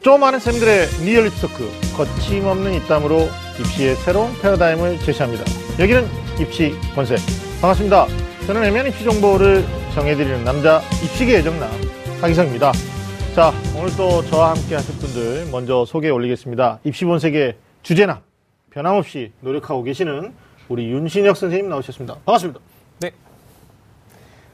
좀 안다는 쌤들의 real 입시 talk 거침없는 입담으로 입시의 새로운 패러다임을 제시합니다. 여기는 입시 본색 반갑습니다. 저는 애매한 입시 정보를 정해드리는 남자 입시계 애정남 하기성입니다. 자 오늘 또 저와 함께 하실 분들 먼저 소개해 올리겠습니다. 입시 본색의 주제남 변함없이 노력하고 계시는 우리 윤신혁 선생님 나오셨습니다. 반갑습니다. 네.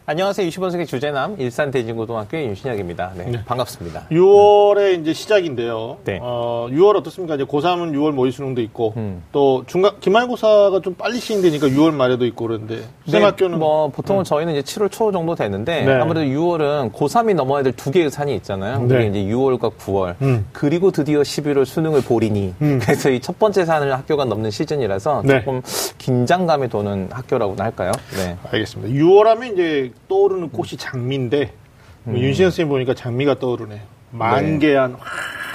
안녕하세요. 입시 본색의 주제남 일산 대진고등학교의 윤신혁입니다. 네, 네. 반갑습니다. 6월에 이제 시작인데요. 네. 어, 6월 어떻습니까? 이제 고3은 6월 모의 수능도 있고, 음. 또 중간, 기말고사가 좀 빨리 시행되니까 6월 말에도 있고 그러는데, 쌤 학교는 뭐 보통은 저희는 이제 7월 초 정도 되는데 네. 아무래도 6월은 고3이 넘어야 될 두 개의 산이 있잖아요. 네. 그게 이제 6월과 9월. 음. 그리고 드디어 11월 수능을 보리니. 음. 그래서 이 첫 번째 산을 학교가 넘는 시즌이라서 네. 조금 긴장감이 도는 학교라고나 할까요? 네. 알겠습니다. 6월 하면 이제 떠오르는 꽃이 장미인데, 음. 뭐 윤신현 선생님 보니까 장미가 떠오르네요. 만개한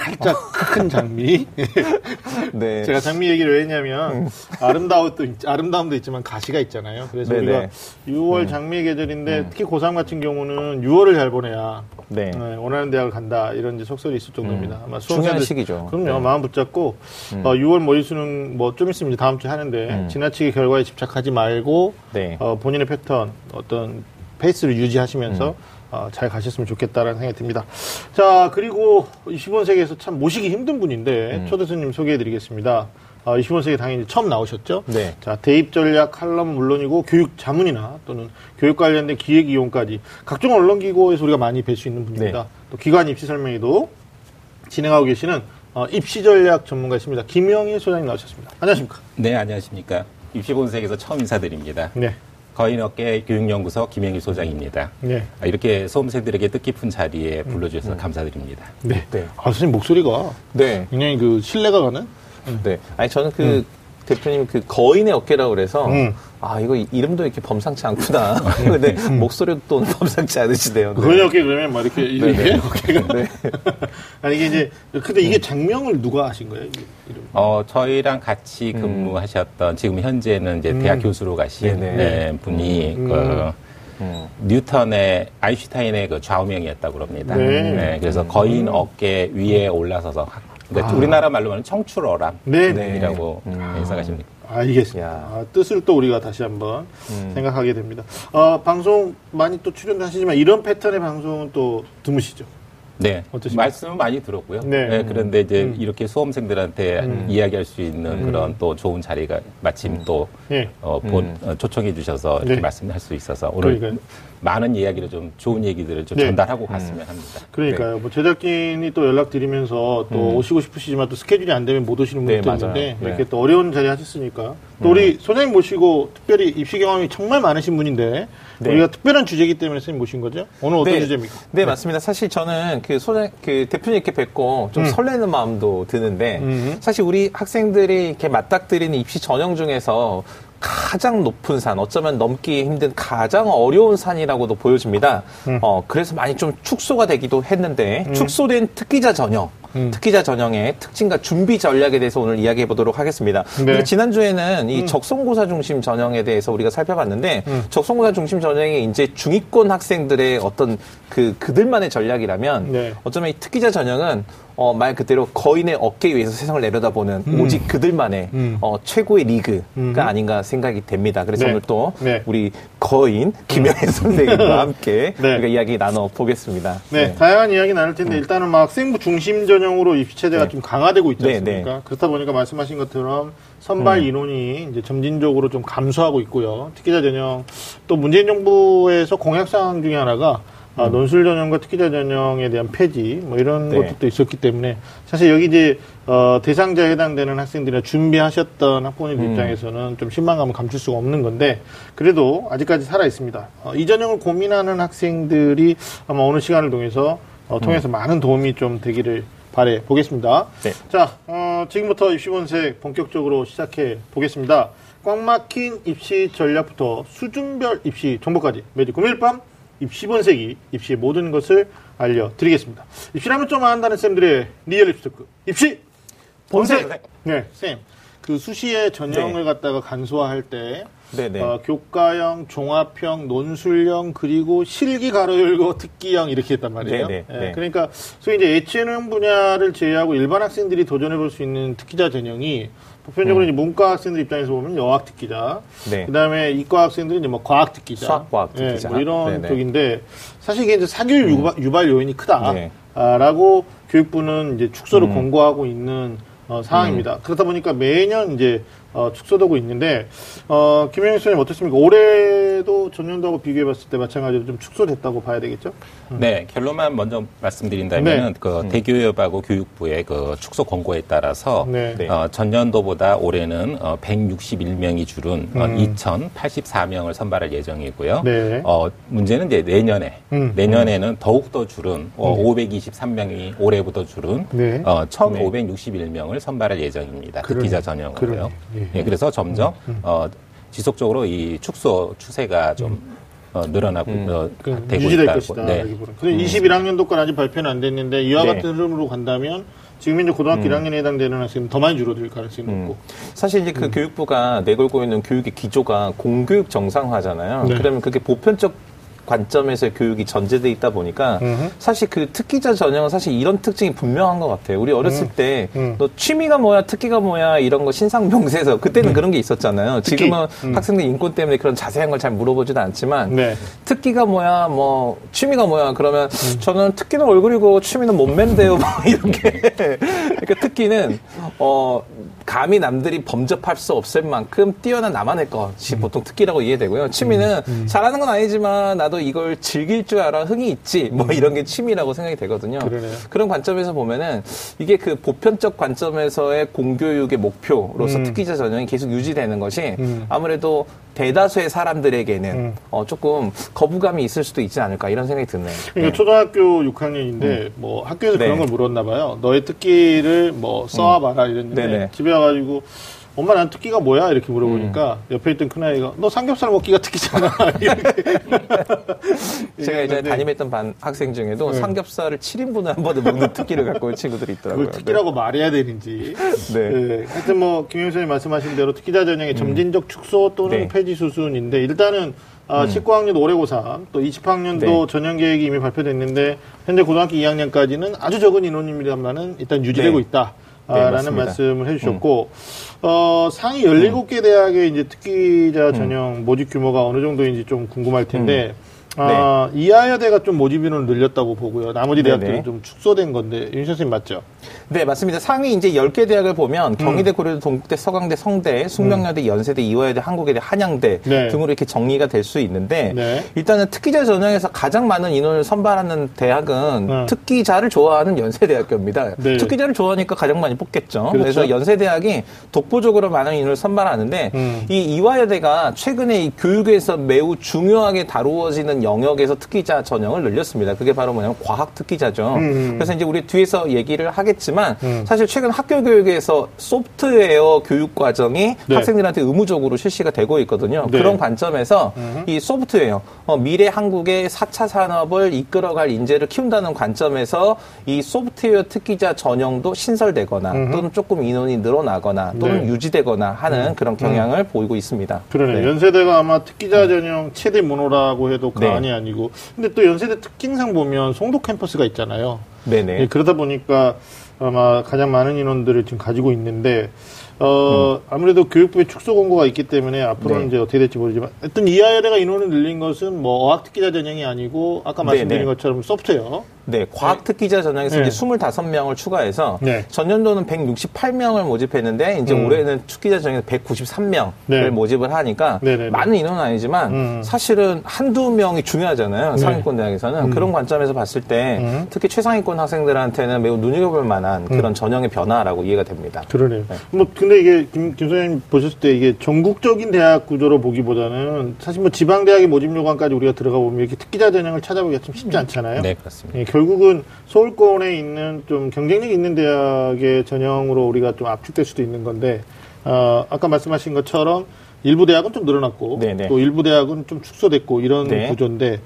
활짝 큰 장미. 네. 제가 장미 얘기를 왜 했냐면, 아름다움도, 있- 아름다움도 있지만 가시가 있잖아요. 그래서 네네. 음. 우리가 6월 장미 계절인데, 특히 고3 같은 경우는 6월을 잘 보내야 네. 네, 원하는 대학을 간다 이런 이제 속설이 있을 정도입니다. 아마 중요한 수험생들- 시기죠. 그럼요. 네. 마음 붙잡고 어, 6월 모의 수능 뭐 좀 있으면 이제 다음 주에 하는데 음. 지나치게 결과에 집착하지 말고 네. 어, 본인의 패턴 어떤 페이스를 유지하시면서 음. 어, 잘 가셨으면 좋겠다라는 생각이 듭니다. 자 그리고 20원세기에서 참 모시기 힘든 분인데 음. 초대 손님 소개해드리겠습니다. 어, 20원세기 당연히 처음 나오셨죠? 네. 자, 대입 전략 칼럼 물론이고 교육 자문이나 또는 교육 관련된 기획 이용까지 각종 언론 기고에서 우리가 많이 뵐 수 있는 분입니다. 네. 또 기관 입시 설명회도 진행하고 계시는 어, 입시 전략 전문가이십니다. 김영일 소장님 나오셨습니다. 안녕하십니까? 네, 안녕하십니까. 입시 본색에서 처음 인사드립니다. 네. 거인업계 교육연구소 김영일 소장입니다. 네. 아, 이렇게 수험생들에게 뜻깊은 자리에 불러주셔서 감사드립니다. 네. 네. 아, 선생님 목소리가 네. 굉장히 그 신뢰가 가는? 네. 아니 저는 그 대표님 그 거인의 어깨라고 그래서 음. 아 이거 이- 이름도 이렇게 범상치 않구나. 근데 목소리도 또 범상치 않으시대요. 네. 그 어깨 그러면 막 이렇게, 이렇게 어깨가. 네. 아니, 이게 이제, 근데 이게 장명을 누가 하신 거예요? 이 이름? 어, 저희랑 같이 근무하셨던 지금 현재는 이제 대학 교수로 가신. 네, 분이 그 음. 뉴턴의 아인슈타인의 그 좌우명이었다고 그럽니다. 네. 그래서 거인 어깨 위에 올라서서 학- 그러니까 우리나라 말로 하면 청출어람이라고 네. 네. 해석하시면 됩니다. 알겠습니다. 야. 아, 뜻을 또 우리가 다시 한번 음. 생각하게 됩니다. 어, 방송 많이 또 출연도 하시지만 이런 패턴의 방송은 또 드무시죠. 네. 어떠십니까? 말씀은 많이 들었고요. 네. 네. 그런데 이제 음. 이렇게 수험생들한테 이야기할 수 있는 그런 또 좋은 자리가 마침 또 예. 어, 본- 어, 초청해 주셔서 이렇게 네. 말씀할 수 있어서 오늘 그러니까요. 많은 이야기를 좀 좋은 얘기들을 좀 네. 전달하고 갔으면 합니다. 그러니까요. 뭐 제작진이 또 연락드리면서 또 오시고 싶으시지만 또 스케줄이 안 되면 못 오시는 음. 네, 분들도 맞아요. 있는데 네. 이렇게 또 어려운 자리 하셨으니까 또 우리 소장님 모시고 특별히 입시 경험이 정말 많으신 분인데 네. 우리가 특별한 주제이기 때문에 선생님 모신 거죠. 오늘 어떤 주제입니까? 네, 맞습니다. 사실 저는 그 소장, 그 대표님 이렇게 뵙고 좀 음. 설레는 마음도 드는데 음. 사실 우리 학생들이 이렇게 맞닥뜨리는 입시 전형 중에서 가장 높은 산, 어쩌면 넘기 힘든 가장 어려운 산이라고도 보여집니다. 음. 어, 그래서 많이 좀 축소가 되기도 했는데 축소된 특기자 전형, 음. 특기자 전형의 특징과 준비 전략에 대해서 오늘 이야기해 보도록 하겠습니다. 네. 지난주에는 이 적성고사 중심 전형에 대해서 우리가 살펴봤는데 음. 적성고사 중심 전형이 이제 중위권 학생들의 어떤 그 그들만의 전략이라면 네. 어쩌면 이 특기자 전형은 어, 말 그대로 거인의 어깨 위에서 세상을 내려다보는 오직 그들만의 음. 어, 최고의 리그가 음. 아닌가 생각이 됩니다. 그래서 네. 오늘 또 네. 우리 거인 김영애 선생님과 함께 네. 우리가 이야기 나눠 보겠습니다. 네, 다양한 이야기 나눌 텐데 일단은 막 학생부 중심 전 형으로 입시 체제가 네. 좀 강화되고 있지 네, 않습니까? 그렇다 보니까 말씀하신 것처럼 선발 인원이 이제 점진적으로 좀 감소하고 있고요. 특기자 전형 또 문재인 정부에서 공약 사항 중에 하나가 아, 논술 전형과 특기자 전형에 대한 폐지 뭐 이런 네. 것들도 있었기 때문에 사실 여기 이제 어, 대상자에 해당되는 학생들이나 준비하셨던 학부모님들 입장에서는 좀 실망감을 감출 수가 없는 건데 그래도 아직까지 살아 있습니다. 어, 이 전형을 고민하는 학생들이 아마 오늘 시간을 통해서 어, 통해서 많은 도움이 좀 되기를 바래 보겠습니다. 네. 자, 어, 지금부터 입시본색 본격적으로 시작해 보겠습니다. 꽉 막힌 입시 전략부터 수준별 입시 정보까지 매주 금요일 밤 입시본색이 입시의 모든 것을 알려드리겠습니다. 입시라면 좀 안다는 쌤들의 real 입시 talk 입시 본색. 본색. 네, 쌤. 그 수시의 전형을 갖다가 간소화할 때 네네. 어, 교과형, 종합형, 논술형 그리고 실기 괄호 열고 특기형 이렇게 했단 말이에요. 예, 네. 그러니까 소위 이제 예체능 분야를 제외하고 일반 학생들이 도전해 볼 수 있는 특기자 전형이 보편적으로 이제 문과 학생들 입장에서 보면 여학 특기자, 음. 네. 그다음에 이과 학생들은 이제 뭐 과학 특기자, 수학 과학 특기자. 예, 뭐 이런 네네. 쪽인데 사실 이게 이제 사교육 유발, 유발 요인이 크다. 네. 아, 라고 교육부는 이제 축소를 음. 권고하고 있는 어, 상황입니다. 그러다 보니까 매년 이제 어, 축소되고 있는데 어, 김영희 선생님 어떻습니까? 올해 도 전년도하고 비교해 봤을 때 마찬가지로 좀 축소됐다고 봐야 되겠죠? 네, 결론만 먼저 말씀드린다면 네. 그 대교협하고 교육부의 그 축소 권고에 따라서 네. 네. 어, 전년도보다 올해는 어, 161명이 줄은 어, 2,084명을 선발할 예정이고요. 음. 네. 어, 문제는 이제 내년에 음. 내년에는 더욱 더 줄은 어, 523명이 올해부터 줄은 네. 어, 1,561명을 선발할 예정입니다. 그러네. 특기자 전형으로요. 예. 예, 그래서 점점 어, 지속적으로 이 축소 추세가 좀 어, 늘어나고 어, 그 되고 유지될 있다고. 것이다. 네. 여기보다. 근데 21학년도까지 아직 발표는 안 됐는데 이와 네. 같은 흐름으로 간다면 지금 이제 고등학교 1학년에 해당되는 학생은 더 많이 줄어들 가능성이 높고. 사실 이제 그 음. 교육부가 내걸고 있는 교육의 기조가 공교육 정상화잖아요. 네. 그러면 그게 보편적 관점에서의 교육이 전제돼 있다 보니까 음흠. 사실 그 특기자 전형은 사실 이런 특징이 분명한 것 같아요. 우리 어렸을 때 음. 너 취미가 뭐야, 특기가 뭐야 이런 거 신상명세에서 그때는 그런 게 있었잖아요. 특기. 지금은 음. 학생들 인권 때문에 그런 자세한 걸 잘 물어보지도 않지만 네. 특기가 뭐야, 뭐 취미가 뭐야 그러면 음. 저는 특기는 얼굴이고 취미는 몸매인데요, 뭐 이렇게. 그러니까 특기는 어 감히 남들이 범접할 수 없을 만큼 뛰어난 나만의 것이 음. 보통 특기라고 이해되고요. 취미는 잘하는 건 아니지만 나도 이걸 즐길 줄 알아 흥이 있지, 뭐 이런 게 취미라고 생각이 되거든요. 음. 그러네요. 런 관점에서 보면은 이게 그 보편적 관점에서의 공교육의 목표로서 음. 특기자 전형이 계속 유지되는 것이 음. 아무래도 대다수의 사람들에게는 음. 어, 조금 거부감이 있을 수도 있지 않을까 이런 생각이 드네요. 그러니까 초등학교 6학년인데 뭐 학교에서 네. 그런 걸 물었나 봐요. 너의 특기를 뭐 써와봐라 이랬는데 네네. 집에 와가지고 엄마 난 특기가 뭐야 이렇게 물어보니까 옆에 있던 큰아이가 너 삼겹살 먹기가 특기잖아 제가 이제 담임했던 반 학생 중에도 네. 삼겹살을 7인분을 한 번에 먹는 특기를 갖고 있는 친구들이 있더라고요. 그걸 특기라고 말해야 되는지. 네. 네. 하여튼 뭐 김영 선생님 말씀하신 대로 특기자 전형의 점진적 축소 또는 네. 폐지 수순인데 일단은 아, 19학년 올해 고3 또 20학년도 네. 전형 계획이 이미 발표됐는데 현재 고등학교 2학년까지는 아주 적은 인원입니다만은 일단 유지되고 네. 있다. 아, 네, 라는. 말씀을 해주셨고, 어, 상위 17개 대학의 이제 특기자 전형 모집 규모가 어느 정도인지 좀 궁금할 텐데, 아, 이하여대가 좀 모집 인원을 늘렸다고 보고요. 나머지. 대학들은 좀 축소된 건데, 윤 선생님 맞죠? 네, 맞습니다. 상위 이제 10개 대학을 보면 경희대, 고려대, 동국대, 서강대, 성대, 숙명여대, 연세대, 이화여대, 한국외대, 한양대 네. 등으로 이렇게 정리가 될 수 있는데 네. 일단은 특기자 전형에서 가장 많은 인원을 선발하는 대학은 네. 특기자를 좋아하는 연세대학교입니다. 네. 특기자를 좋아하니까 가장 많이 뽑겠죠. 그렇죠. 그래서 연세대학이 독보적으로 많은 인원을 선발하는데 음. 이 이화여대가 최근에 이 교육에서 매우 중요하게 다루어지는 영역에서 특기자 전형을 늘렸습니다. 그게 바로 뭐냐면 과학 특기자죠. 음. 그래서 이제 우리 뒤에서 얘기를 하겠지만 음. 사실 최근 학교 교육에서 소프트웨어 교육 과정이 네. 학생들한테 의무적으로 실시가 되고 있거든요. 네. 그런 관점에서 음. 이 소프트웨어 어, 미래 한국의 4차 산업을 이끌어갈 인재를 키운다는 관점에서 이 소프트웨어 특기자 전형도 신설되거나 음. 또는 조금 인원이 늘어나거나 또는 네. 유지되거나 하는 그런 경향을 보이고 있습니다. 그러네. 네. 연세대가 아마 특기자 전형 최대 모노라고 해도 네. 과언이 아니고. 근데 또 연세대 특징상 보면 송도 캠퍼스가 있잖아요. 네네. 예, 그러다 보니까 아마 가장 많은 인원들을 지금 가지고 있는데, 어, 아무래도 교육부의 축소 공고가 있기 때문에 앞으로는 네. 이제 어떻게 될지 모르지만, 하여튼 이하여대가 인원을 늘린 것은 뭐 어학 특기자 전형이 아니고, 아까 말씀드린 네, 네. 것처럼 소프트웨어. 네, 과학 특기자 전형에서 네. 이제 25명을 추가해서 네. 전년도는 168명을 모집했는데 이제 음. 올해는 특기자 전형에서 193명을 네. 모집을 하니까 네네네. 많은 인원은 아니지만 음. 사실은 한두 명이 중요하잖아요. 네. 상위권 대학에서는 그런 관점에서 봤을 때 음. 특히 최상위권 학생들한테는 매우 눈여겨볼 만한 그런 전형의 변화라고 이해가 됩니다. 그러네요. 네. 뭐 근데 이게 김, 김 소장님 보셨을 때 이게 전국적인 대학 구조로 보기보다는 사실 뭐 지방 대학의 모집 요강까지 우리가 들어가 보면 이렇게 특기자 전형을 찾아보기가 좀 쉽지 않잖아요. 네, 그렇습니다. 예, 결국은 서울권에 있는 좀 경쟁력 있는 대학의 전형으로 우리가 좀 압축될 수도 있는 건데 어, 아까 말씀하신 것처럼 일부 대학은 좀 늘어났고 네네. 또 일부 대학은 좀 축소됐고 이런 네. 구조인데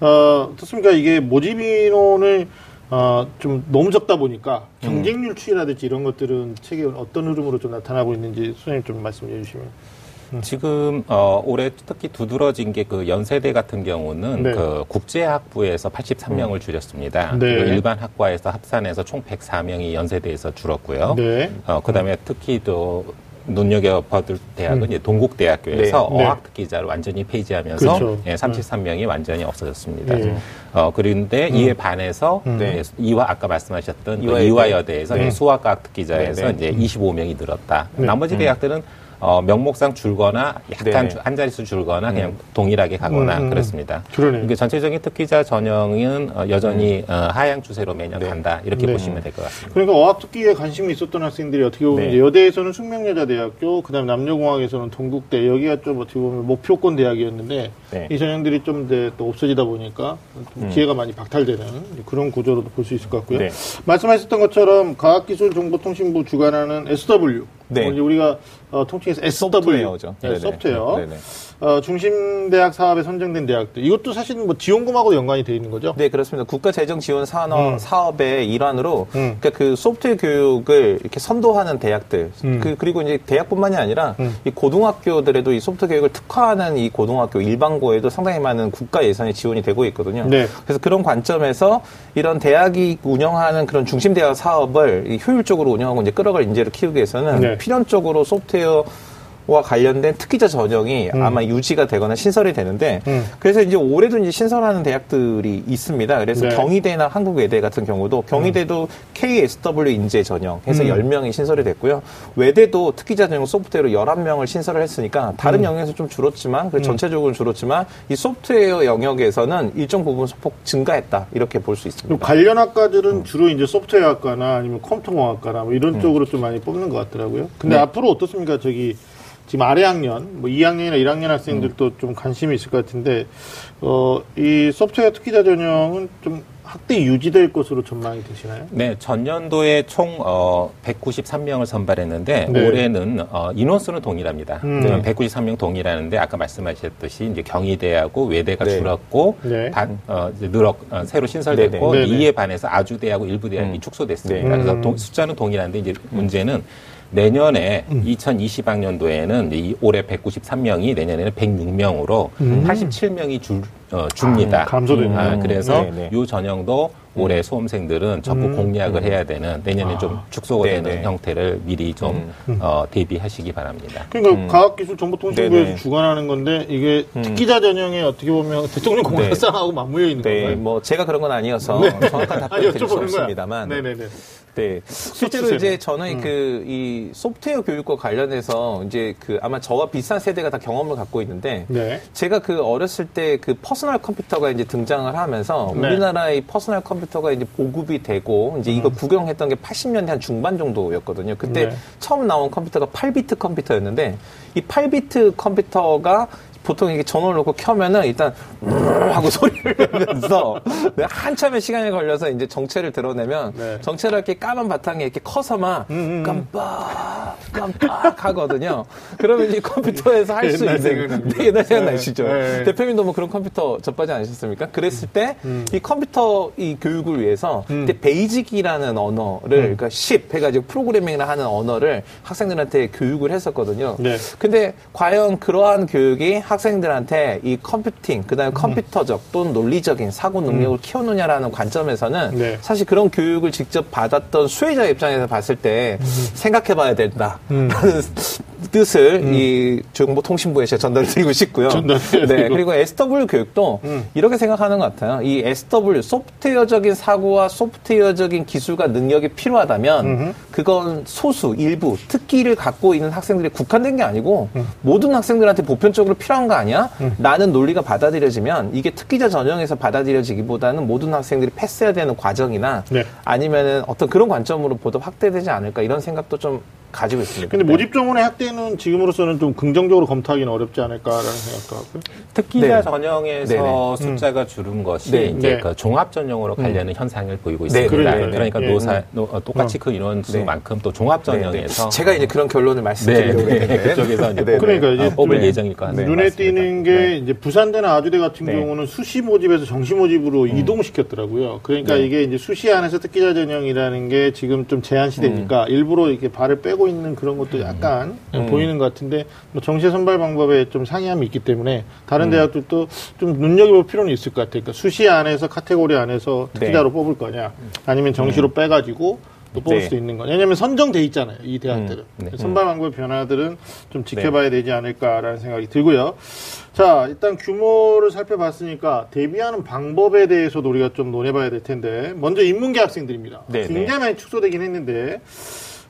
어, 어떻습니까? 이게 모집 인원을 어, 좀 너무 적다 보니까 경쟁률 추이라든지 이런 것들은 책에 어떤 흐름으로 좀 나타나고 있는지 선생님 좀 말씀해 주시면. 지금 어, 올해 특히 두드러진 게 그 연세대 같은 경우는 네. 그 국제학부에서 83명을 줄였습니다. 네. 그리고 일반 학과에서 합산해서 총 104명이 연세대에서 줄었고요. 네. 어, 그다음에 특히 또 눈여겨봐둘 대학은 이제 동국대학교에서 네. 네. 어학 특기자를 완전히 폐지하면서 그렇죠. 예, 33명이 완전히 없어졌습니다. 네. 어, 그런데 이에 반해서 네. 예, 이화 아까 말씀하셨던 그 이화여대. 이화여대에서 네. 수학과학 특기자에서 네, 네. 이제 25명이 늘었다. 네. 나머지 대학들은 어, 명목상 줄거나 약간 네. 주- 한 자릿수 줄거나 그냥 동일하게 가거나 음, 음. 그렇습니다. 그러네요. 그러니까 전체적인 특기자 전형은 어, 여전히 어, 하향 추세로 매년 네. 간다 이렇게 네. 보시면 될 것 같습니다. 그러니까 어학 특기에 관심이 있었던 학생들이 어떻게 보면 네. 이제 여대에서는 숙명여자대학교, 그다음 에 남녀공학에서는 동국대 여기가 좀 어떻게 보면 목표권 대학이었는데 네. 이 전형들이 좀 이제 또 없어지다 보니까 좀 기회가 많이 박탈되는 그런 구조로도 볼 수 있을 것 같고요. 네. 말씀하셨던 것처럼 과학기술정보통신부 주관하는 SW, 네. 뭐 우리가 어, 통칭해서 SW, 소프트웨어죠. 네, 네네. 소프트웨어. 네네. 어, 중심대학 사업에 선정된 대학들 이것도 사실은 뭐 지원금하고 연관이 돼 있는 거죠. 네, 그렇습니다. 국가재정지원 산업 음. 사업의 일환으로, 음. 그러니까 그 소프트웨어 교육을 이렇게 선도하는 대학들, 음. 그, 그리고 이제 대학뿐만이 아니라 음. 이 고등학교들에도 이 소프트웨어 교육을 특화하는 이 고등학교 일반고에도 상당히 많은 국가 예산이 지원이 되고 있거든요. 네. 그래서 그런 관점에서 이런 대학이 운영하는 그런 중심 대학 사업을 이 효율적으로 운영하고 이제 끌어갈 인재를 키우기 위해서는 네. 필연적으로 소프트웨어와 관련된 특기자 전형이 음. 아마 유지가 되거나 신설이 되는데 음. 그래서 이제 올해도 이제 신설하는 대학들이 있습니다. 그래서 네. 경희대나 한국외대 같은 경우도 경희대도 KSW 인재 전형 해서 음. 10명이 신설이 됐고요. 외대도 특기자 전형 소프트웨어로 11명을 신설을 했으니까 다른 음. 영역에서 좀 줄었지만 그 전체적으로 줄었지만 이 소프트웨어 영역에서는 일정 부분 소폭 증가했다. 이렇게 볼 수 있습니다. 관련 학과들은 주로 이제 소프트웨어 학과나 아니면 컴퓨터공학과나 뭐 이런 쪽으로 좀 많이 뽑는 것 같더라고요. 근데 네. 앞으로 어떻습니까? 저기 지금 아래 학년, 뭐 2학년이나 1학년 학생들도 좀 관심이 있을 것 같은데 어, 이 소프트웨어 특기자 전형은 좀 학대 유지될 것으로 전망이 되시나요? 네, 전년도에 총 어, 193명을 선발했는데 네. 올해는 어, 인원수는 동일합니다. 음. 음. 193명 동일하는데 아까 말씀하셨듯이 이제 경희대하고 외대가 네. 줄었고 네. 반, 어, 이제 늘었 어, 새로 신설됐고 네네. 네네. 이에 반해서 아주대하고 일부대학이 음. 축소됐습니다. 네. 그래서 음. 동- 숫자는 동일한데 이제 문제는 내년에 2020학년도에는 이 올해 193명이 내년에는 106명으로 87명이 줄 어, 줍니다. 아, 감소되네요. 아, 그래서 네, 네. 이 전형도 올해 수험생들은 적극 음. 공략을 해야 되는 내년에 좀 축소가 네, 되는 네. 형태를 미리 좀 어, 대비하시기 바랍니다. 그러니까 음. 과학기술정보통신부에서 네네. 주관하는 건데 이게 특기자 전형에 어떻게 보면 대통령 공약사항하고 맞물려 있는 네, 건가요? 뭐 제가 그런 건 아니어서 정확한 아, 답변을 드릴 수. 없습니다만 네네네. 네. 실제로 추세네. 이제 저는 그이 소프트웨어 교육과 관련해서 이제 그 아마 저와 비슷한 세대가 다 경험을 갖고 있는데 네. 제가 그 어렸을 때 그 퍼스널 컴퓨터가 이제 등장을 하면서 네. 우리나라의 퍼스널 컴퓨터가 이제 보급이 되고 이제 이거 구경했던 게 80년대 한 중반 정도였거든요. 그때 음. 네. 처음 나온 컴퓨터가 8비트 컴퓨터였는데 이 8비트 컴퓨터가 보통 이게 전원을 놓고 켜면은 일단 하고 소리를 내면서 네, 한참의 시간이 걸려서 이제 정체를 드러내면 네. 정체를 이렇게 까만 바탕에 이렇게 커서만 음, 음. 깜빡 깜빡 하거든요. 그러면 이 컴퓨터에서 할 수 있는. 네, 옛날 생각 네. 나시죠? 네. 대표님도 뭐 그런 컴퓨터 접하지 않으셨습니까? 그랬을 때이 컴퓨터 이 교육을 위해서 음. 이제 BASIC이라는 언어를 그러니까 10 해가지고 프로그래밍을 하는 언어를 학생들한테 교육을 했었거든요. 네. 근데 과연 그러한 교육이 학생들한테 이 컴퓨팅, 그 다음에 컴퓨터적 또는 논리적인 사고 능력을 키워놓냐라는 관점에서는 네. 사실 그런 교육을 직접 받았던 수혜자 입장에서 봤을 때 생각해 봐야 된다. 음. 라는 뜻을 이 정보통신부에 제가 전달드리고 싶고요. 네. 그리고 SW 교육도 음. 이렇게 생각하는 것 같아요. 이 SW, 소프트웨어적인 사고와 소프트웨어적인 기술과 능력이 필요하다면 음흠. 그건 소수, 일부, 특기를 갖고 있는 학생들이 국한된 게 아니고 음. 모든 학생들한테 보편적으로 필요한 거 아니야? 라는 논리가 받아들여지면 이게 특기자 전형에서 받아들여지기보다는 모든 학생들이 패스해야 되는 과정이나 네. 아니면은 어떤 그런 관점으로 보다 확대되지 않을까 이런 생각도 좀 가지고 있습니다. 근데 네. 모집 정원의 학대는 지금으로서는 좀 긍정적으로 검토하기는 어렵지 않을까라는 생각도 하고요. 특기자 네. 전형에서 네네. 숫자가 줄은 것이 네. 이제 네. 그 종합 전형으로 가려는 현상을 보이고 네, 있습니다. 네, 네, 그러니까 네. 노사 노- 어, 똑같이 그 인원 수가 만큼 또 종합 전형에서 제가 이제 그런 결론을 네, 말씀드리려고 네, 했는데 그쪽에서 이제 네, 네. 그러니까 이제 어, 뽑을 네. 예정일 것 같습니다. 눈에. 띄는 게 이제 부산대나 아주대 같은 네. 경우는 수시 모집에서 정시 모집으로 이동시켰더라고요. 그러니까 네. 이게 이제 수시 안에서 특기자 전형이라는 게 지금 좀 제한 시대니까 일부러 이렇게 발을 빼고 있는 그런 것도 약간 보이는 것 같은데 뭐 정시 선발 방법에 좀 상이함이 있기 때문에 다른 대학들도 좀 눈여겨볼 필요는 있을 것 같아요. 그러니까 수시 안에서 카테고리 안에서 특기자로 뽑을 거냐 아니면 정시로 빼가지고 또 뽑을 네. 수도 있는 거냐. 왜냐면 선정돼 있잖아요. 이 대학들은. 네. 선발 방법의 변화들은 좀 지켜봐야 되지 않을까라는 생각이 들고요. 자, 일단 규모를 살펴봤으니까 대비하는 방법에 대해서도 우리가 좀 논해봐야 될 텐데 먼저 인문계 학생들입니다. 네, 굉장히 많이 축소되긴 했는데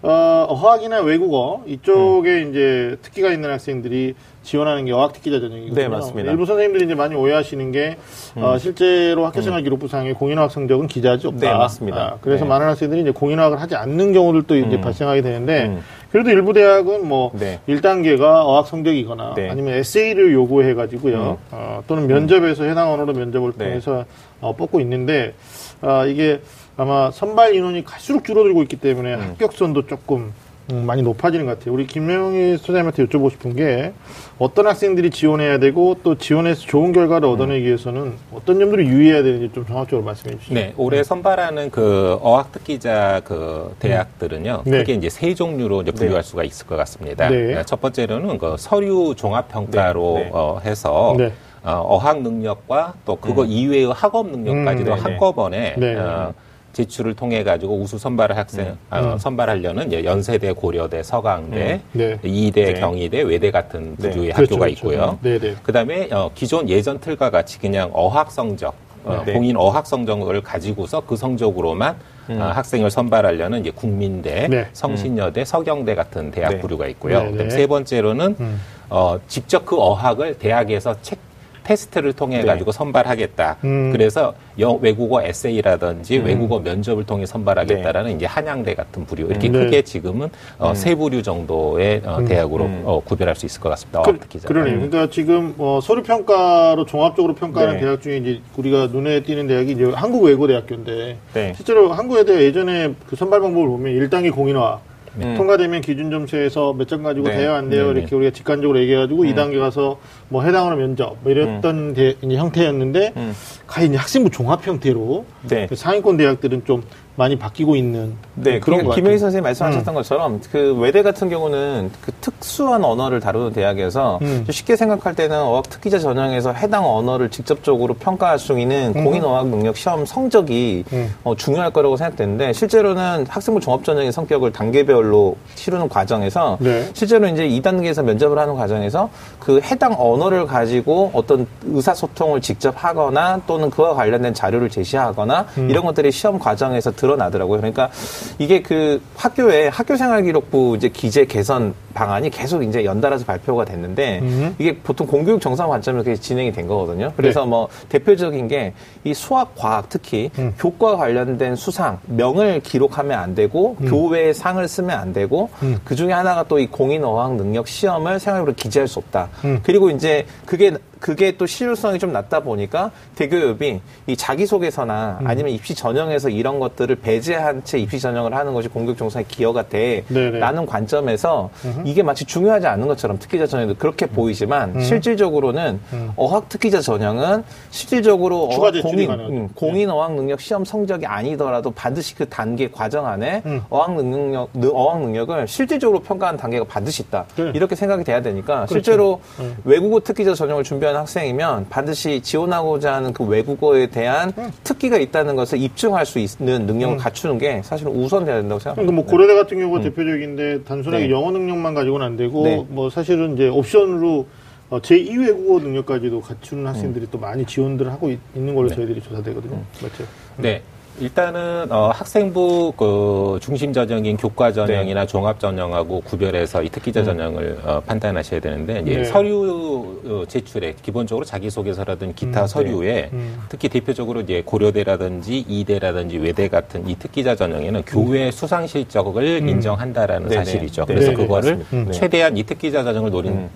어, 어학이나 외국어 이쪽에 이제 특기가 있는 학생들이 지원하는 게 어학 특기자 전형이거든요. 네, 맞습니다. 일부 선생님들이 이제 많이 오해하시는 게 어, 실제로 학교생활 기록부상의 공인어학 성적은 기자지 없다. 네, 맞습니다. 아, 그래서 네. 많은 학생들이 이제 공인어학을 하지 않는 경우들도 이제 발생하게 되는데 음. 그래도 일부 대학은 뭐 네. 1단계가 어학 성적이거나 네. 아니면 에세이를 요구해 가지고요. 어, 또는 면접에서 해당 언어로 면접을 네. 통해서 어, 뽑고 있는데 아, 이게 아마 선발 인원이 갈수록 줄어들고 있기 때문에 음. 합격선도 조금 음, 많이 높아지는 것 같아요. 우리 김명희 선생님한테 여쭤보고 싶은 게 어떤 학생들이 지원해야 되고 또 지원해서 좋은 결과를 음. 얻어내기 위해서는 어떤 점들을 유의해야 되는지 좀 정확적으로 말씀해 주시죠. 네, 올해 선발하는 그 어학 특기자 그 대학들은요, 네. 크게 이제 세 종류로 이제 분류할 수가 있을 것 같습니다. 네. 첫 번째로는 그 서류 종합 평가로 네, 네. 어, 해서 네. 어, 학 능력과 또 그거 이외의 학업 능력까지도 음, 네, 네. 한꺼번에 네. 어, 제출을 통해 가지고 우수 선발을 학생 어, 선발하려는 이제 연세대, 고려대, 서강대, 네. 이대, 네. 경희대, 외대 같은 네. 부류의 그렇죠, 학교가 그렇죠. 있고요. 네, 네. 그다음에 어, 기존 예전 틀과 같이 그냥 어학 성적 어, 네. 공인 어학 성적을 가지고서 그 성적으로만 어, 학생을 선발하려는 이제 국민대, 네. 성신여대, 서경대 같은 대학 네. 부류가 있고요. 네, 네. 세 번째로는 음. 어, 직접 그 어학을 대학에서 책 테스트를 통해 네. 가지고 선발하겠다. 음. 그래서 영, 외국어 에세이라든지 외국어 면접을 통해 선발하겠다라는 이제 한양대 같은 부류 이렇게 네. 크게 지금은 어, 세 부류 정도의 어, 대학으로 어, 구별할 수 있을 것 같습니다. 그. 그러네요. 그러니까 지금 어, 서류 평가로 종합적으로 평가하는 네. 대학 중에 이제 우리가 눈에 띄는 대학이 이제 한국외고대학교인데 네. 실제로 한국외대 예전에 그 선발 방법을 보면 1단계 공인화 음. 통과되면 기준 점수에서 몇 점 가지고 네. 돼요 안 돼요 네, 네. 이렇게 우리가 직관적으로 얘기해가지고 2단계 가서 뭐 해당하는 면접 뭐 이랬던 대- 이제 형태였는데 음. 가히 이제 학생부 종합 형태로 네. 그 상위권 대학들은 좀 많이 바뀌고 있는 네, 그런 그것 김혜희. 선생님 말씀하셨던 것처럼 그 외대 같은 경우는 그 특수한 언어를 다루는 대학에서 음. 쉽게 생각할 때는 어학 특기자 전형에서 해당 언어를 직접적으로 평가할 수 있는 공인 어학 능력 시험 성적이 음. 어, 중요할 거라고 생각되는데 실제로는 학생부 종합 전형의 성격을 단계별로 치르는 과정에서 네. 실제로 이제 2단계에서 면접을 하는 과정에서 그 해당 언어를 가지고 어떤 의사소통을 직접 하거나 또는 그와 관련된 자료를 제시하거나 음. 이런 것들이 시험 과정에서 드러나더라고요. 그러니까 이게 그 학교에 학교생활기록부 이제 기재 개선 방안이 계속 이제 연달아서 발표가 됐는데 음. 이게 보통 공교육 정상 관점에서 그게 진행이 된 거거든요. 그래서 네. 뭐 대표적인 게 이 수학, 과학 특히 음. 교과 관련된 수상 명을 기록하면 안 되고 교외의 상을 쓰면 안 되고 음. 그 중에 하나가 또 이 공인 어학 능력 시험을 생활으로 기재할 수 없다. 음. 그리고 이제 그게 그게 또 실효성이 좀 낮다 보니까 대교협이 이 자기소개서나 음. 아니면 입시 전형에서 이런 것들을 배제한 채 입시 전형을 하는 것이 공교육 정상의 기여가. 돼라는 관점에서 이게 마치 중요하지 않은 것처럼 특기자 전형도 그렇게 보이지만 실질적으로는 어학 특기자 전형은 실질적으로 어학 공인. 음, 공인 어학 능력 시험 성적이 아니더라도 반드시 그 단계 과정 안에 음. 어학 능력 능- 어학 능력을 실질적으로 평가하는 단계가 반드시 있다 그래. 이렇게 생각이 돼야 되니까 실제로 네. 외국어 특기자 전형을 준비하는 학생이면 반드시 지원하고자 하는 그 외국어에 대한 음. 특기가 있다는 것을 입증할 수 있는 능력을 갖추는 게 사실은 우선돼야 된다고 그러니까 생각합니다. 뭐 고려대 같은 경우가 대표적인데 단순하게 네. 영어 능력만 가지고는 안 되고 네. 뭐 사실은 이제 옵션으로 어, 제2 외국어 능력까지도 갖추는 학생들이 또 많이 지원들을 하고 있, 는 걸로 저희들이 조사되거든요. 맞죠? 네. 일단은 어, 학생부 그 중심 전형인 교과 전형이나 종합 전형하고 구별해서 이 특기자 전형을 어, 판단하셔야 되는데 이제 네. 서류 어, 제출에 기본적으로 자기소개서라든지 기타 서류에 음. 특히 대표적으로 이제 고려대라든지 이대라든지 외대 같은 이 특기자 전형에는 교외 수상 실적을 인정한다라는 네네. 사실이죠. 네, 그래서 네, 그거를. 네. 최대한 이 특기자 전형을 노리는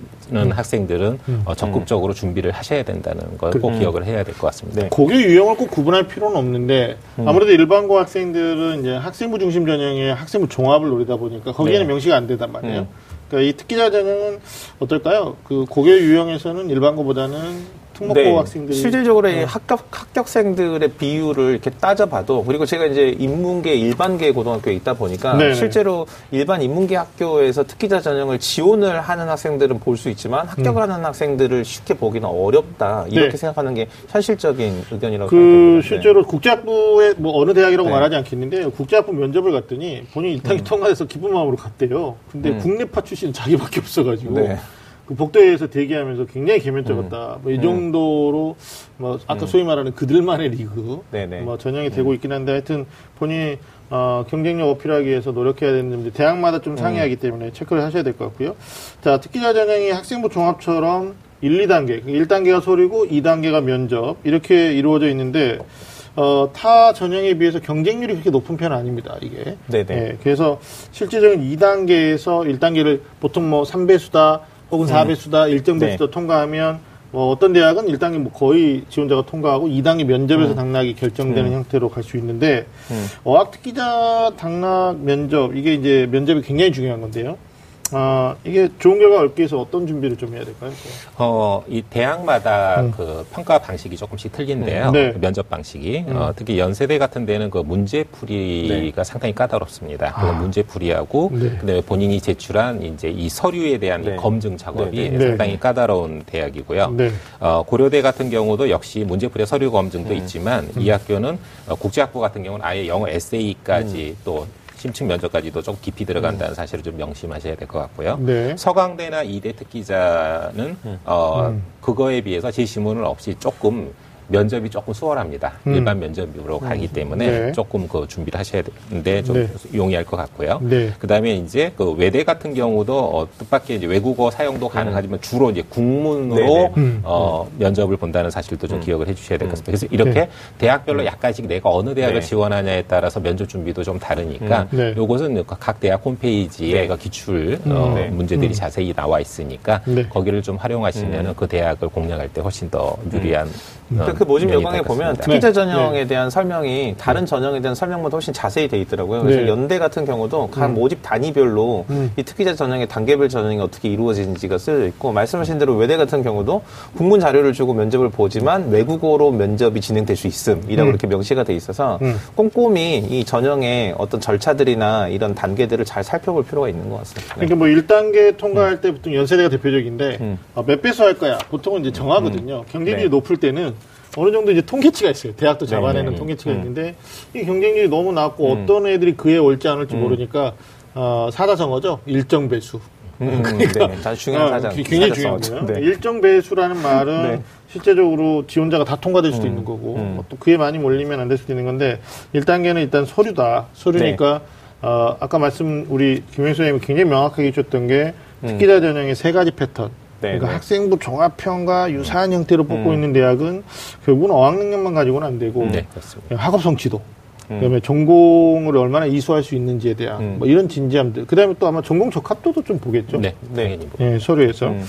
학생들은 어, 적극적으로 준비를 하셔야 된다는 걸 꼭 기억을 해야 될 것 같습니다. 네. 고교 유형을 꼭 구분할 필요는 없는데 아무래도 일반고 학생들은 이제 학생부 중심 전형의 학생부 종합을 노리다 보니까 거기에는 네. 명시가 안 되단 말이에요. 음. 그러니까 이 특기자 전형은 어떨까요? 그 고교 유형에서는 일반고보다는 특목고 네. 학생들이 실질적으로 이 합격 합격생들의 비율을 이렇게 따져봐도 그리고 제가 이제 인문계 일반계 고등학교에 있다 보니까 네네. 실제로 일반 인문계 학교에서 특기자 전형을 지원을 하는 학생들은 볼 수 있지만 합격을 하는 학생들을 쉽게 보기는 어렵다 이렇게 음. 네. 생각하는 게 현실적인 의견이라고 그 생각합니다. 실제로 국제학부의 뭐 어느 대학이라고 네. 말하지 않겠는데 국제학부 면접을 갔더니 본인 1단계 통과해서 기쁜 마음으로 갔대요. 근데 음. 국내파 출신 자기밖에 없어가지고 네. 그 복도에서 대기하면서 굉장히 개면적었다. 뭐이 정도로 뭐 아까 소위 말하는 그들만의 리그 음. 네네. 음. 뭐 전형이 되고 있긴 한데 하여튼 본인이 어, 경쟁력 어필하기 위해서 노력해야 되는데 대학마다 좀 상이하기 때문에 체크를 하셔야 될 것 같고요. 자 특기자 전형이 학생부 종합처럼 1, 2단계, 1단계가 소리고 2단계가 면접 이렇게 이루어져 있는데 어, 타 전형에 비해서 경쟁률이 그렇게 높은 편은 아닙니다. 이게. 네네. 예, 그래서 실질적인 2단계에서 1단계를 보통 뭐 3배수다 혹은 4배수다, 일정 배수다 네. 통과하면 뭐 어떤 대학은 1단계 뭐 거의 지원자가 통과하고 2단계 면접에서 당락이 결정되는 형태로 갈 수 있는데 음. 어학 특기자 당락 면접 이게 이제 면접이 굉장히 중요한 건데요. 아, 이게 좋은 결과 얻기 위해서 어떤 준비를 좀 해야 될까요? 어, 이 대학마다 그 평가 방식이 조금씩 틀린데요. 음. 네. 그 면접 방식이. 어, 특히 연세대 같은 데는 그 문제풀이가 상당히 까다롭습니다. 그 문제풀이하고 네. 그다음에 본인이 제출한 이제 이 서류에 대한 이 네. 검증 작업이 네, 네. 상당히 까다로운 대학이고요. 네. 어, 고려대 같은 경우도 역시 문제풀이 서류 검증도 음. 있지만 이 학교는 어, 국제학부 같은 경우는 아예 영어 에세이까지 음. 또 심층 면접까지도 좀 깊이 들어간다는 사실을 좀 명심하셔야 될 것 같고요. 네. 서강대나 이대 특기자는 어, 음. 그거에 비해서 제시문은 없이 조금 면접이 조금 수월합니다. 음. 일반 면접으로 가기 때문에 네. 조금 그 준비를 하셔야 되는데 좀 네. 용이할 것 같고요. 네. 그다음에 이제 그 외대 같은 경우도 어, 뜻밖의 이제 외국어 사용도 가능하지만 주로 이제 국문으로 네네. 음. 어, 면접을 본다는 사실도 좀 기억을 해주셔야 될 것 같습니다. 그래서 이렇게 네. 대학별로 약간씩 내가 어느 대학을 네. 지원하냐에 따라서 면접 준비도 좀 다르니까 음. 네. 요것은 각 대학 홈페이지에 그 기출 어, 네. 문제들이 자세히 나와 있으니까 네. 거기를 좀 활용하시면 그 대학을 공략할 때 훨씬 더 유리한 어, 그 모집 요강에 보면. 특기자 네. 전형에 대한 설명이 다른 전형에 대한 설명보다 훨씬 자세히 돼 있더라고요. 그래서 네. 연대 같은 경우도 각 모집 단위별로 음. 이 특기자 전형의 단계별 전형이 어떻게 이루어지는지가 쓰여 있고 말씀하신 대로 외대 같은 경우도 국문 자료를 주고 면접을 보지만 외국어로 면접이 진행될 수 있음이라고 음. 이렇게 명시가 돼 있어서 음. 꼼꼼히 이 전형의 어떤 절차들이나 이런 단계들을 잘 살펴볼 필요가 있는 것 같습니다. 네. 그러니까 뭐 1단계 통과할 때 보통 연세대가 대표적인데 음. 어, 몇 배수 할 거야. 보통은 이제 정하거든요. 경쟁률이 네. 높을 때는 어느 정도 이제 통계치가 있어요. 대학도 잡아내는 네. 통계치가 음. 있는데 이 경쟁률이 너무 낮고 어떤 애들이 그에 올지 않을지 모르니까 어, 사자성어죠. 일정 배수. 음, 네, 아주 중요한 어, 사장. 기- 굉장히. 중요한 거예요. 네. 일정 배수라는 말은 네. 실제적으로 지원자가 다 통과될 수도 있는 거고 음. 뭐또 그에 많이 몰리면 안 될 수도 있는 건데 1단계는 일단 서류다. 서류니까 네. 어, 아까 말씀 우리 김영수 선생님이 굉장히 명확하게 해줬던 게 음. 특기자 전형의 세 가지 패턴. 네, 그러니까 네. 학생부 종합평가 유사한 형태로 뽑고 음. 있는 대학은 결국은 어학 능력만 가지고는 안 되고 네. 학업 성취도 그다음에 전공을 얼마나 이수할 수 있는지에 대한 음. 뭐 이런 진지함들 그다음에 또 아마 전공 적합도도 좀 보겠죠. 네, 네. 예, 서류에서. 음.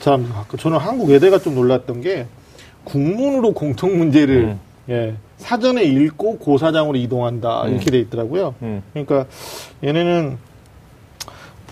참, 저는 한국 외대가 좀 놀랐던 게, 국문으로 공통 문제를, 음. 예, 사전에 읽고 고사장으로 이동한다, 이렇게 돼 있더라고요. 음. 그러니까, 얘네는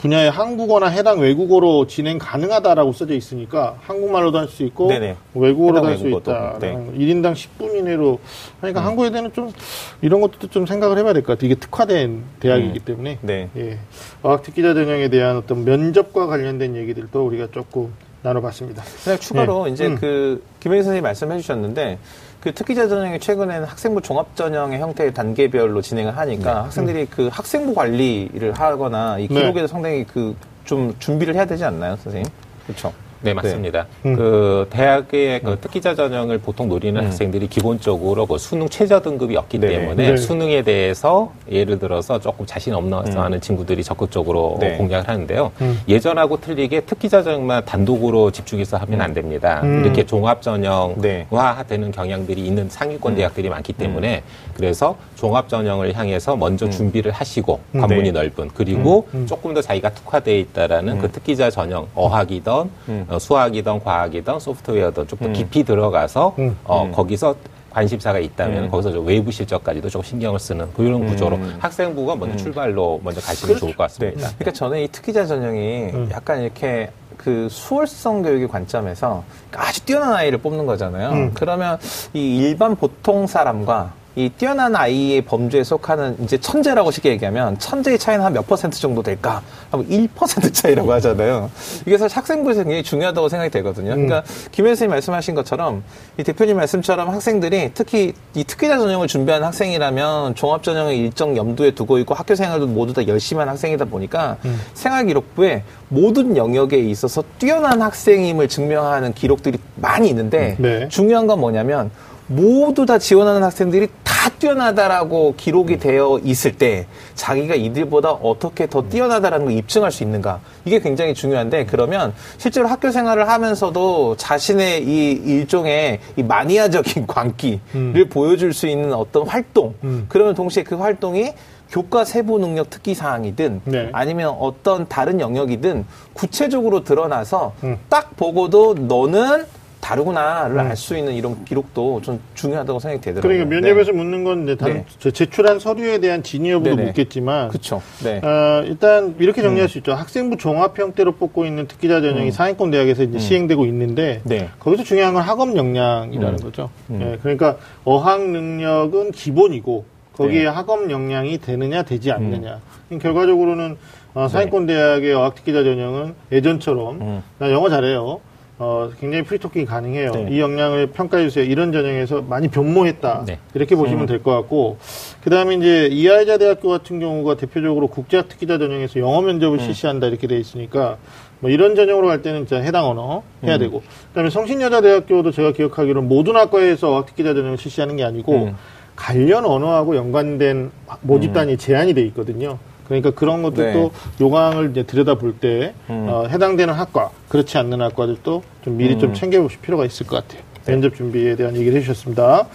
분야의 한국어나 해당 외국어로 진행 가능하다라고 써져 있으니까, 한국말로도 할 수 있고, 네네. 외국어로도 할 수. 있다. 네. 1인당 10분 이내로. 하니까 한국 외대는 좀, 이런 것도 좀 생각을 해봐야 될 것 같아요. 이게 특화된 대학이기 음. 때문에. 네. 예. 어학 특기자 전형에 대한 어떤 면접과 관련된 얘기들도 우리가 조금 나눠봤습니다. 그냥 추가로 네. 이제 음. 그 김영희 선생님이 말씀해 주셨는데 그 특기자 전형이 최근에는 학생부 종합 전형의 형태의 단계별로 진행을 하니까 학생들이 그 학생부 관리를 하거나 이 네. 기록에도 상당히 그 좀 준비를 해야 되지 않나요, 선생님? 그렇죠. 네, 맞습니다. 음. 그 대학의 그 특기자 전형을 보통 노리는 음. 학생들이 기본적으로 그 수능 최저 등급이 없기 네네. 때문에 네. 수능에 대해서 예를 들어서 조금 자신 없어서 음. 하는 친구들이 적극적으로 네. 공략을 하는데요. 음. 예전하고 틀리게 특기자 전형만 단독으로 집중해서 하면 안 됩니다. 음. 이렇게 종합 전형화 네. 되는 경향들이 있는 상위권 음. 대학들이 많기 때문에 그래서 종합 전형을 향해서 먼저 준비를 하시고 음. 관문이 네. 넓은 그리고 음. 음. 조금 더 자기가 특화되어 있다라는 그 특기자 전형 어학이든 음. 어, 수학이든 과학이든 소프트웨어든 좀더 깊이 들어가서 음. 어, 거기서 관심사가 있다면 음. 거기서 좀 외부 실적까지도 좀 신경을 쓰는 그런 구조로 학생부가 먼저 출발로 먼저 가시면 좋을 것 네. 같습니다. 그러니까 저는 이 특기자 전형이 음. 약간 이렇게 그 수월성 교육의 관점에서 아주 뛰어난 아이를 뽑는 거잖아요. 음. 그러면 이 일반 보통 사람과 이 뛰어난 아이의 범주에 속하는 이제 천재라고 쉽게 얘기하면 천재의 차이는 한 몇 퍼센트 정도 될까? 하면 1% 차이라고 하잖아요. 이게 사실 학생부에서 굉장히 중요하다고 생각이 되거든요. 그러니까 김현 선생님 말씀하신 것처럼 이 대표님 말씀처럼 학생들이 특히 이 특기자 전형을 준비한 학생이라면 종합 전형을 일정 염두에 두고 있고 학교 생활도 모두 다 열심히 한 학생이다 보니까 생활 기록부에 모든 영역에 있어서 뛰어난 학생임을 증명하는 기록들이 많이 있는데 네. 중요한 건 뭐냐면 모두 다 지원하는 학생들이 다 뛰어나다라고 기록이 되어 있을 때 자기가 이들보다 어떻게 더 뛰어나다라는 걸 입증할 수 있는가 이게 굉장히 중요한데 그러면 실제로 학교 생활을 하면서도 자신의 이 일종의 이 마니아적인 광기를 보여줄 수 있는 어떤 활동 음. 그러면 동시에 그 활동이 교과 세부 능력 특기 사항이든 네. 아니면 어떤 다른 영역이든 구체적으로 드러나서 음. 딱 보고도 너는 다르구나를 알수 있는 이런 기록도 좀 중요하다고 생각이 되더라고요. 그러니까 면접에서 묻는 건 이제 단, 네. 저 제출한 서류에 대한 진위 여부도 네네. 묻겠지만 그렇죠. 네. 어, 일단 이렇게 정리할 수 있죠. 학생부 종합 형태로 뽑고 있는 특기자 전형이 상위권 대학에서 이제 시행되고 있는데 네. 거기서 중요한 건 학업 역량이라는 거죠. 예, 그러니까 어학 능력은 기본이고 거기에 네. 학업 역량이 되느냐 되지 않느냐. 결과적으로는 어, 상위권 대학의 어학 특기자 전형은 예전처럼 음. 나 영어 잘해요. 어, 굉장히 프리토킹이 가능해요. 네. 이 역량을 평가해 주세요. 이런 전형에서 많이 변모했다. 네. 이렇게 보시면 될 것 같고, 그 다음에 이제 이하이자 대학교 같은 경우가 대표적으로 국제학 특기자 전형에서 영어 면접을 실시한다 이렇게 돼 있으니까, 뭐 이런 전형으로 갈 때는 진짜 해당 언어 해야 되고, 그 다음에 성신여자대학교도 제가 기억하기로는 모든 학과에서 어학 특기자 전형을 실시하는 게 아니고, 음. 관련 언어하고 연관된 모집단이 제한이 돼 있거든요. 그러니까 그런 것들도 네. 요강을 이제 들여다볼 때 음. 어, 해당되는 학과 그렇지 않는 학과들도 좀 미리 좀 챙겨보실 필요가 있을 것 같아요. 면접 준비에 대한 얘기를 해주셨습니다.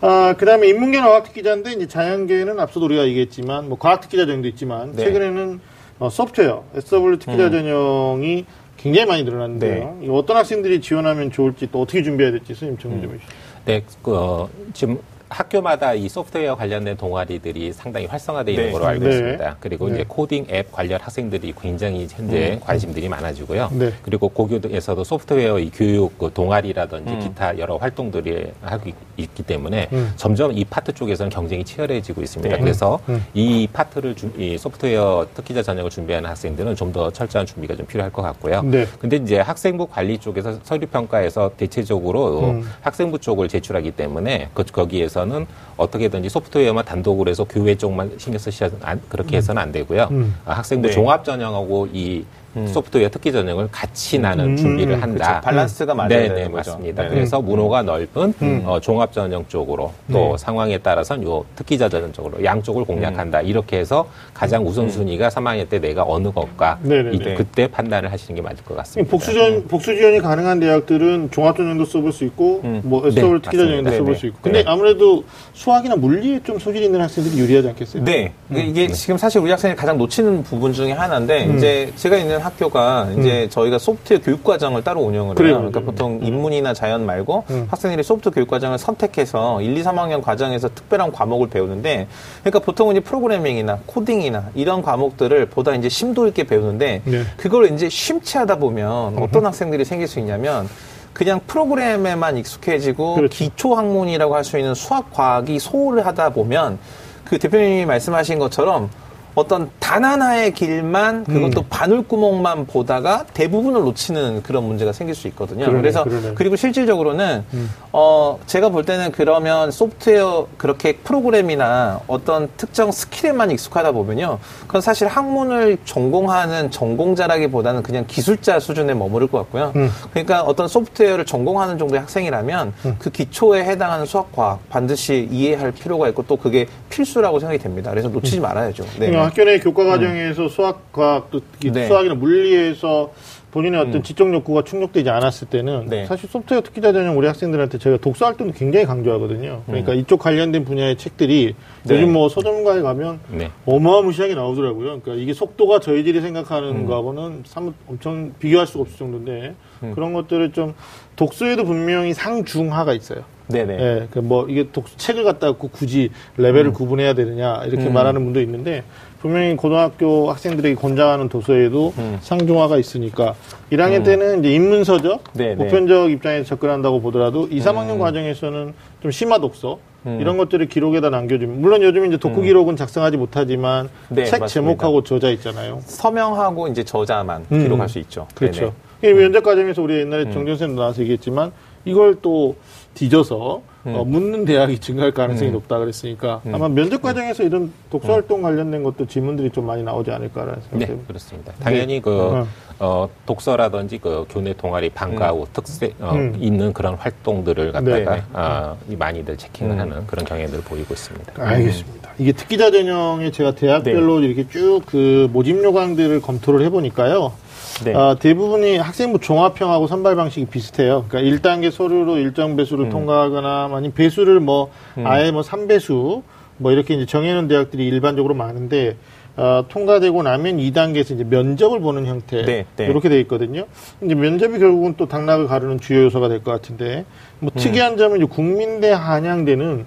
아, 그 다음에 인문계는 어학특기자인데 이제 자연계는 앞서도 우리가 얘기했지만 뭐 과학특기자 정도 있지만 네. 최근에는 어, 소프트웨어 SW 특기자 전형이 굉장히 많이 늘어났는데요. 이거 어떤 학생들이 지원하면 좋을지 또 어떻게 준비해야 될지 선생님 정리 좀 해주시죠. 네, 그, 어, 지금 학교마다 이 소프트웨어 관련된 동아리들이 상당히 활성화되어 있는 네. 걸로 알고 네. 있습니다. 그리고 네. 이제 코딩 앱 관련 학생들이 굉장히 현재 관심들이 많아지고요. 네. 그리고 고교에서도 소프트웨어 이 교육 그 동아리라든지 음. 기타 여러 활동들이 하고 있- 있기 때문에 음. 점점 이 파트 쪽에서는 경쟁이 치열해지고 있습니다. 네. 그래서 음. 이 파트를 준- 이 소프트웨어 특기자 전형을 준비하는 학생들은 좀 더 철저한 준비가 좀 필요할 것 같고요. 네. 근데 이제 학생부 관리 쪽에서 서류 평가에서 대체적으로 음. 학생부 쪽을 제출하기 때문에 그, 거기에서 는 어떻게든지 소프트웨어만 단독으로 해서 교회 쪽만 신경 안, 그렇게 해서는 안 되고요. 음. 아, 학생부 네. 종합 전형하고 이 소프트웨어 특기 전형을 같이 나는 음. 준비를 한다. 그렇죠. 밸런스가 맞아야 네, 되는 네, 거죠. 맞습니다. 네. 그래서 문호가 넓은 음. 어, 종합 전형 쪽으로 또 네. 상황에 따라서는 요 특기자 전형 쪽으로 양쪽을 공략한다. 음. 이렇게 해서 가장 우선순위가 3학년 때 내가 어느 것과 네, 네, 이- 네. 그때 판단을 하시는 게 맞을 것 같습니다. 복수 지원, 복수 지원이 가능한 대학들은 종합 전형도 써볼 수 있고, 음. 뭐 SW 네, 특기자 전형도. 써볼 네, 수 있고. 근데 네. 아무래도 수학이나 물리에 좀 소질이 있는 학생들이 유리하지 않겠어요? 네. 이게, 지금 사실 우리 학생이 가장 놓치는 부분 중에 하나인데, 음. 이제 제가 있는 학교가 이제 저희가 소프트웨어 교육과정을 따로 운영을 해요. 그러니까. 보통 인문이나 자연 말고 음. 학생들이 소프트웨어 교육과정을 선택해서 1, 2, 3학년 과정에서 특별한 과목을 배우는데, 그러니까 보통은 이제 프로그래밍이나 코딩이나 이런 과목들을 보다 이제 심도 있게 배우는데, 네. 그걸 이제 심취 하다 보면 어떤 학생들이 생길 수 있냐면, 그냥 프로그램에만 익숙해지고 그렇죠. 기초 학문이라고 할 수 있는 수학 과학에 소홀을 하다 보면 그 대표님이 말씀하신 것처럼 어떤 단 하나의 길만 그것도 음. 바늘구멍만 보다가 대부분을 놓치는 그런 문제가 생길 수 있거든요. 그러네, 그래서 그러네. 음. 그리고 실질적으로는 어 제가 볼 때는 그러면 소프트웨어 그렇게 프로그램이나 어떤 특정 skill에만 익숙하다 보면요. 그건 사실 학문을 전공하는 전공자라기보다는 그냥 기술자 수준에 머무를 것 같고요. 음. 그러니까 어떤 소프트웨어를 전공하는 정도의 학생이라면 음. 그 기초에 해당하는 수학 과학 반드시 이해할 필요가 있고 또 그게 필수라고 생각이 됩니다. 그래서 놓치지 말아야죠. 네. 어, 학교 내 교과 과정에서 수학, 과학, 또 네. 수학이나 물리에서 본인의 어떤 지적 욕구가 충족되지 않았을 때는 네. 사실 소프트웨어 특기자 전형 우리 학생들한테 저희가 독서 활동도 굉장히 강조하거든요. 그러니까 이쪽 관련된 분야의 책들이 네. 요즘 뭐 서점가에 가면 네. 어마무시하게 나오더라고요. 그러니까 이게 속도가 저희들이 생각하는 거하고는 참 엄청 비교할 수가 없을 정도인데 그런 것들을 좀 독서에도 분명히 상중하가 있어요. 네네. 예, 그뭐 이게 독 책을 갖다 갖고 굳이 레벨을 구분해야 되느냐 이렇게 말하는 분도 있는데 분명히 고등학교 학생들에게 권장하는 도서에도 상중하가 있으니까 1학년 때는 이제 입문서적, 네, 네. 보편적 입장에서 접근한다고 보더라도 2, 3학년 과정에서는 좀 심화 독서 이런 것들을 기록에다 남겨주면 물론 요즘 이제 독후 기록은 작성하지 못하지만 네, 책 맞습니다. 제목하고 저자 있잖아요. 서명하고 이제 저자만 음. 기록할 수 있죠. 그렇죠. 네네. 이 면접 과정에서 우리 옛날에 정전 쌤도 나와서 얘기했지만 이걸 또 뒤져서 어, 묻는 대학이 증가할 가능성이 높다 그랬으니까 아마 면접 과정에서 이런 독서 활동 관련된 것도 질문들이 좀 많이 나오지 않을까라는 네, 생각이 듭니다. 그렇습니다. 당연히 그 어. 어, 독서라든지 그 교내 동아리 방과후 특색 어, 음. 있는 그런 활동들을 갖다가 네. 아, 이 많이들 체킹을 하는 그런 경향들을 보이고 있습니다. 알겠습니다. 이게 특기자 전형에 제가 대학별로 이렇게 쭉 그 모집 요강들을 검토를 해보니까요. 네. 아, 대부분이 학생부 종합형하고 선발 방식이 비슷해요. 그러니까 1단계 서류로 일정 배수를 통과하거나 아니면 배수를 뭐 아예 뭐 3배수 뭐 이렇게 이제 정해놓은 대학들이 일반적으로 많은데 어, 통과되고 나면 2단계에서 이제 면접을 보는 형태 네, 네. 이렇게 돼 있거든요. 이제 면접이 결국은 또 당락을 가르는 주요 요소가 될 것 같은데 뭐 특이한 점은 이제 국민대 한양대는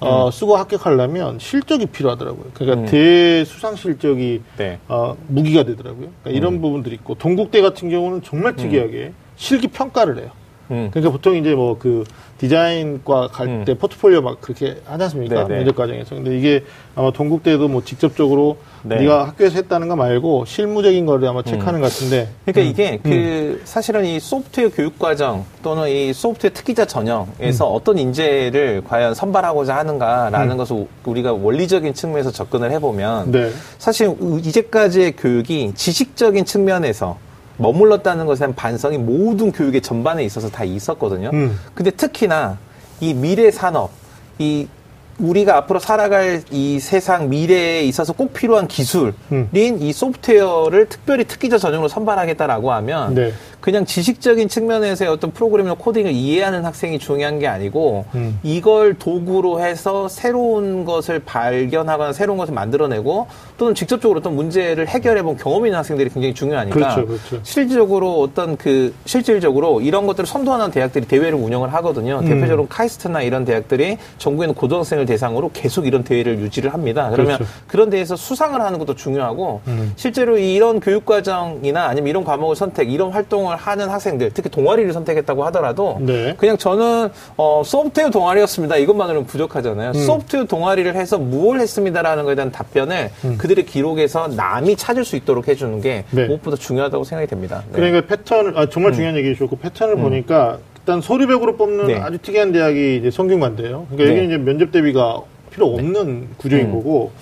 어, 쓰고 합격하려면 실적이 필요하더라고요. 그러니까 대수상 실적이 네. 어, 무기가 되더라고요. 그러니까 이런 부분들이 있고 동국대 같은 경우는 정말 특이하게 실기 평가를 해요. 음. 그러니까 보통 이제 뭐 그 디자인과 갈때 포트폴리오 막 그렇게 하지 않습니까? 네네. 면접 과정에서. 근데 이게 아마 동국대도 뭐 직접적으로 네. 네. 가 학교에서 했다는 거 말고 실무적인 거를 아마 체크하는 것 같은데. 그러니까 이게 그 사실은 이 소프트웨어 교육 과정 또는 이 소프트웨어 특기자 전형에서 어떤 인재를 과연 선발하고자 하는가라는 것을 우리가 원리적인 측면에서 접근을 해보면 네. 사실 이제까지의 교육이 지식적인 측면에서 머물렀다는 것에 대한 반성이 모든 교육의 전반에 있어서 다 있었거든요. 음. 근데 특히나 이 미래 산업, 이 우리가 앞으로 살아갈 이 세상 미래에 있어서 꼭 필요한 기술인 음. 이 소프트웨어를 특별히 특기자 전형으로 선발하겠다라고 하면 네. 그냥 지식적인 측면에서의 어떤 프로그래밍 코딩을 이해하는 학생이 중요한 게 아니고 음. 이걸 도구로 해서 새로운 것을 발견하거나 새로운 것을 만들어내고 또는 직접적으로 어떤 문제를 해결해 본 경험이 있는 학생들이 굉장히 중요하니까 그렇죠, 그렇죠. 실질적으로 어떤 그 실질적으로 이런 것들을 선도하는 대학들이 대회를 운영을 하거든요. 음. 대표적으로 카이스트나 이런 대학들이 전국에 있는 고등학생을 대상으로 계속 이런 대회를 유지를 합니다. 그러면 그렇죠. 그런 데에서 수상을 하는 것도 중요하고 음. 실제로 이런 교육 과정이나 아니면 이런 과목을 선택, 이런 활동을 하는 학생들, 특히 동아리를 선택했다고 하더라도 네. 그냥 저는 어, 소프트웨어 동아리였습니다. 이것만으로는 부족하잖아요. 음. 소프트웨어 동아리를 해서 무엇을 했습니다라는 것에 대한 답변을 그들의 기록에서 남이 찾을 수 있도록 해주는 게 음. 네. 무엇보다 중요하다고 생각이 됩니다. 네. 그러니까 패턴을, 아, 정말 중요한 얘기 주셨고, 패턴을 보니까 일단 서류백으로 뽑는 네. 아주 특이한 대학이 이제 성균관대예요. 그러니까 네. 여기는 이제 면접 대비가 필요 없는 구조인 음. 거고,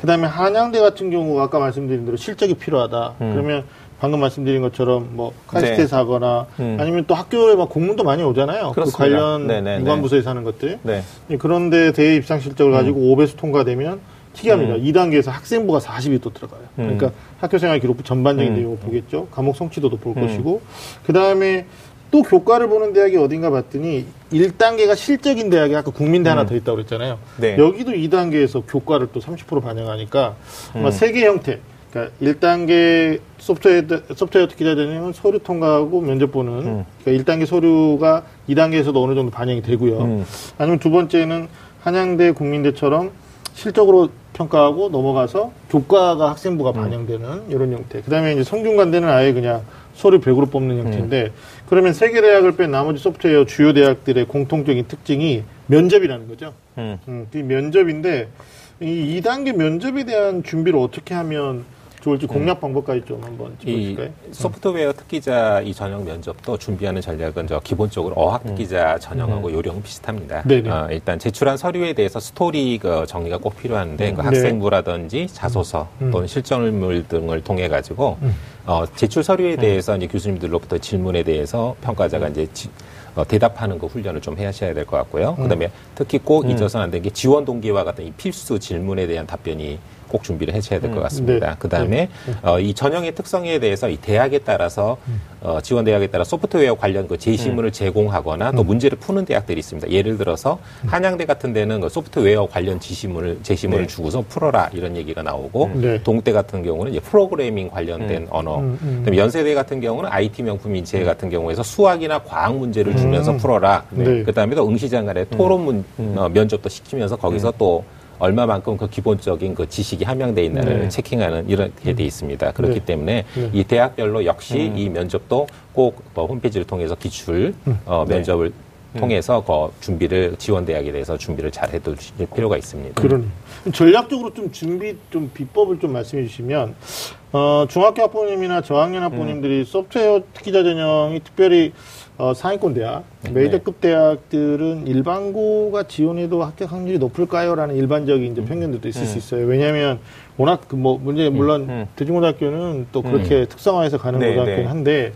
그 다음에 한양대 같은 경우가 아까 말씀드린 대로 실적이 필요하다. 그러면 방금 말씀드린 것처럼 뭐 카이스트에서 하거나 음. 아니면 또 학교에 막 공문도 많이 오잖아요. 그 그렇습니다. 관련 네네네. 유관부서에서 하는 것들. 네. 예, 그런데 대외 입상 실적을 가지고 5배수 통과되면 특이합니다. 2단계에서 학생부가 40이 또 들어가요. 음. 그러니까 학교생활 기록부 전반적인 음. 내용을 보겠죠. 과목 성취도도 볼 것이고 그 다음에 또 교과를 보는 대학이 어딘가 봤더니 1단계가 실적인 대학이 아까 국민대 하나 더 있다고 그랬잖아요. 네. 여기도 2단계에서 교과를 또 30% 반영하니까 아마 음. 세개 형태. 그러니까 1단계 소프트웨어, 소프트웨어 특기자 전형은 서류 통과하고 면접 보는 음. 그러니까 1단계 서류가 2단계에서도 어느 정도 반영이 되고요. 음. 아니면 두 번째는 한양대 국민대처럼 실적으로 평가하고 넘어가서 교과가 학생부가 반영되는 이런 형태. 그다음에 이제 성균관대는 아예 그냥 서류 100으로 뽑는 형태인데 그러면 세 개 대학을 뺀 나머지 소프트웨어 주요 대학들의 공통적인 특징이 면접이라는 거죠. 음. 음, 그 면접인데 이 2단계 면접에 대한 준비를 어떻게 하면 좋을지 공략 방법까지 좀 한번 이 짚어주실까요? 소프트웨어 특기자 이 전형 면접도 준비하는 전략은 저 기본적으로 어학 특기자 전형하고 요령 비슷합니다. 네네. 어, 일단 제출한 서류에 대해서 스토리 그 정리가 꼭 필요한데 그 네. 학생부라든지 자소서 음. 또는 실적물 등을 통해 가지고 어, 제출 서류에 대해서 이제 교수님들로부터 질문에 대해서 평가자가 이제 지- 어, 대답하는 그 훈련을 좀 하셔야 될 것 같고요. 그다음에 특히 꼭 잊어서는 안 되는 게 지원 동기와 같은 이 필수 질문에 대한 답변이 꼭 준비를 해줘야 될것 음. 같습니다. 네. 그 다음에 어, 이 전형의 특성에 대해서 이 대학에 따라서 어, 지원 대학에 따라 소프트웨어 관련 그 제시문을 제공하거나 또 문제를 푸는 대학들이 있습니다. 예를 들어서 한양대 같은 데는 그 소프트웨어 관련 지시문을 제시문을 네. 주고서 풀어라 이런 얘기가 나오고 네. 동대 같은 경우는 이제 프로그래밍 관련된 언어, 음, 음. 그다음에 연세대 같은 경우는 IT 명품 인재 같은 경우에서 수학이나 과학 문제를 주면서 음. 풀어라. 네. 그다음에 또 응시장 간의 토론 문, 어, 면접도 시키면서 거기서 또 얼마만큼 그 기본적인 그 지식이 함양돼 있나를 네. 체킹하는 이렇게 돼 있습니다. 그렇기 네. 때문에 네. 이 대학별로 역시 이 면접도 꼭 뭐 홈페이지를 통해서 기출 어, 면접을 통해서 그 준비를 지원 대학에 대해서 준비를 잘 해두실 필요가 있습니다. 그런 전략적으로 좀 준비 좀 비법을 좀 말씀해 주시면 어, 중학교 학부모님이나 저학년 학부모님들이 소프트웨어 특기자 전형이 특별히 어, 상위권 대학, 메이저급 대학들은 일반고가 지원해도 합격 확률이 높을까요?라는 일반적인 이제 편견들도 있을 수 있어요. 왜냐하면 워낙 그뭐 문제 물론 음. 대중고등학교는 또 그렇게 특성화해서 가는 네, 고등학교는 네. 한데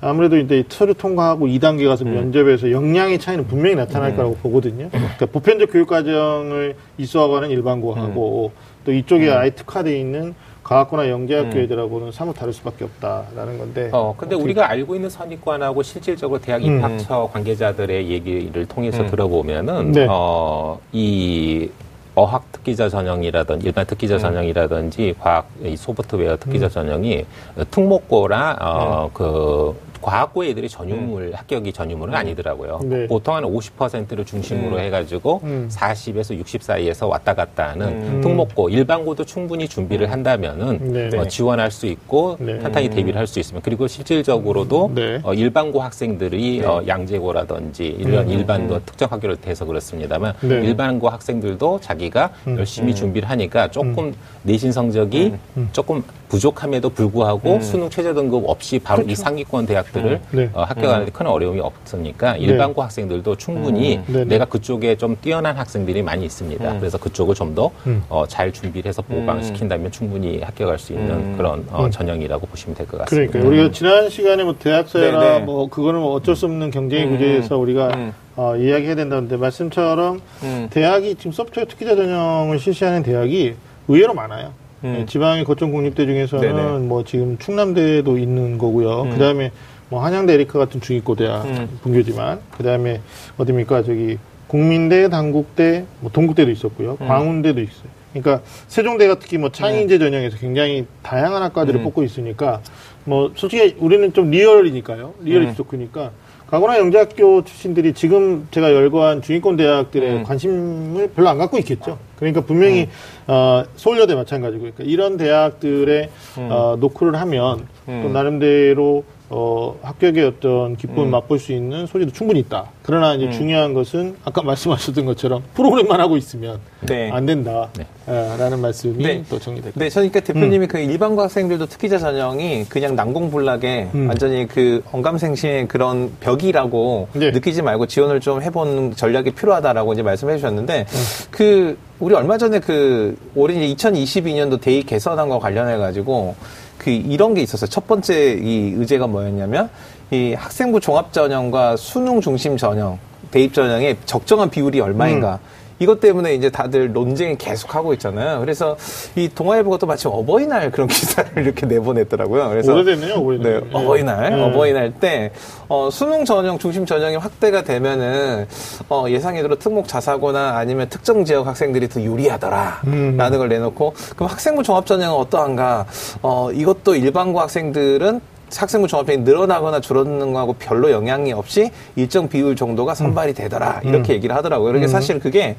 아무래도 이제 서류 통과하고 2단계 가서 면접에서 역량의 차이는 분명히 나타날 거라고 보거든요. 그러니까 보편적 교육 과정을 이수하고는 일반고하고 또 이쪽에 아예 특화되어 있는 과학고나 영재학교 애들하고는 사뭇 다를 수밖에 없다라는 건데. 어, 근데 어떻게- 우리가 알고 있는 선입관하고 실질적으로 대학 음. 입학처 관계자들의 얘기를 통해서 음. 들어보면은, 네. 어, 이 어학 특기자 전형이라든지 일반 특기자 음. 전형이라든지 과학 이 소프트웨어 특기자 전형이 특목고나 어, 그 과학고 애들이 전유물 합격이 전유물은 아니더라고요. 네. 보통 한 50%를 중심으로 음. 해가지고 음. 40에서 60 사이에서 왔다 갔다 하는 음. 특목고 일반고도 충분히 준비를 한다면은 네. 어, 지원할 수 있고 네. 탄탄히 대비를 할 수 있으면 그리고 실질적으로도 네. 어, 일반고 학생들이 네. 어, 양재고라든지 이런 일반도 특정 학교를 대해서 그렇습니다만 네. 일반고 학생들도 자기가 음. 열심히 준비를 하니까 조금 내신 성적이 조금 부족함에도 불구하고 수능 최저 등급 없이 바로 이 상위권 대학들을 네. 어, 합격하는데 큰 어려움이 없으니까 일반고 학생들도 충분히 음. 네네. 내가 그쪽에 좀 뛰어난 학생들이 많이 있습니다. 음. 그래서 그쪽을 좀더 음. 잘 준비를 해서 보강시킨다면 충분히 합격할 수 있는 음. 그런 어, 음. 전형이라고 보시면 될 것 같습니다. 그러니까 우리가 지난 시간에 뭐 대학사회나 네네. 뭐 그거는 뭐 어쩔 수 없는 경쟁의 음. 구조에서 우리가 음. 어, 이야기해야 된다는데 말씀처럼 음. 대학이 지금 소프트웨어 특기자 전형을 실시하는 대학이 의외로 많아요. 음. 네, 지방의 거점 국립대 중에서는 네네. 뭐 지금 충남대도 있는 거고요. 음. 그 다음에 뭐 한양대 에리카 같은 중위고 대학 음. 분교지만 그 다음에 어디입니까 저기 국민대, 단국대, 뭐 동국대도 있었고요. 음. 광운대도 있어요. 그러니까 세종대가 특히 뭐 창의인재 전형에서 굉장히 다양한 학과들을 음. 뽑고 있으니까 뭐 솔직히 우리는 좀 리얼이니까요. 리얼이 음. 부족하니까 가거나 영재학교 출신들이 지금 제가 열거한 중위권 대학들의 음. 관심을 별로 안 갖고 있겠죠. 그러니까 분명히 어, 서울여대 마찬가지고 그러니까 이런 대학들의 음. 어, 노크를 하면 음. 또 나름대로 어, 합격의 어떤 기쁨을 음. 맛볼 수 있는 소지도 충분히 있다. 그러나 이제 음. 중요한 것은 아까 말씀하셨던 것처럼 프로그램만 하고 있으면 네. 안 된다. 네. 어, 라는 말씀이 네. 또 정리될 것 네, 저니까 대표님이 음. 그 일반고 학생들도 특기자 전형이 그냥 난공불락에 음. 완전히 그 언감생심의 그런 벽이라고 네. 느끼지 말고 지원을 좀 해보는 전략이 필요하다라고 이제 말씀해 주셨는데 음. 그 우리 얼마 전에 그 올해 이제 2022년도 대입 개선안과 관련해 가지고 그 이런 게 있었어요. 첫 번째 이 의제가 뭐였냐면 이 학생부 종합 전형과 수능 중심 전형 대입 전형의 적정한 비율이 얼마인가. 음. 이것 때문에 이제 다들 논쟁이 계속 하고 있잖아요. 그래서 이 동아일보가 또 마치 어버이날 그런 기사를 이렇게 내보냈더라고요. 그래서 오래됐네요, 어버이날. 네, 어버이날, 네. 어버이날 때 어, 수능 전형 중심 전형이 확대가 되면은 어, 예상외로 특목 자사고나 아니면 특정 지역 학생들이 더 유리하더라라는 음. 걸 내놓고 그럼 학생부 종합 전형은 어떠한가? 어, 이것도 일반고 학생들은 학생부 종합전형이 늘어나거나 줄어드는 거하고 별로 영향이 없이 일정 비율 정도가 선발이 되더라 이렇게 얘기를 하더라고요. 그러니까 사실 그게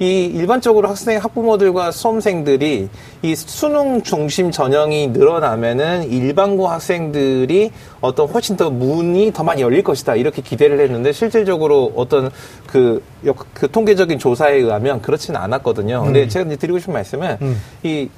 이 일반적으로 학생 학부모들과 수험생들이 이 수능 중심 전형이 늘어나면은 일반고 학생들이 어떤 훨씬 더 문이 더 많이 열릴 것이다 이렇게 기대를 했는데 실질적으로 어떤 그, 역- 그 통계적인 조사에 의하면 그렇지는 않았거든요. 근데 제가 이제 드리고 싶은 말씀은 음. 이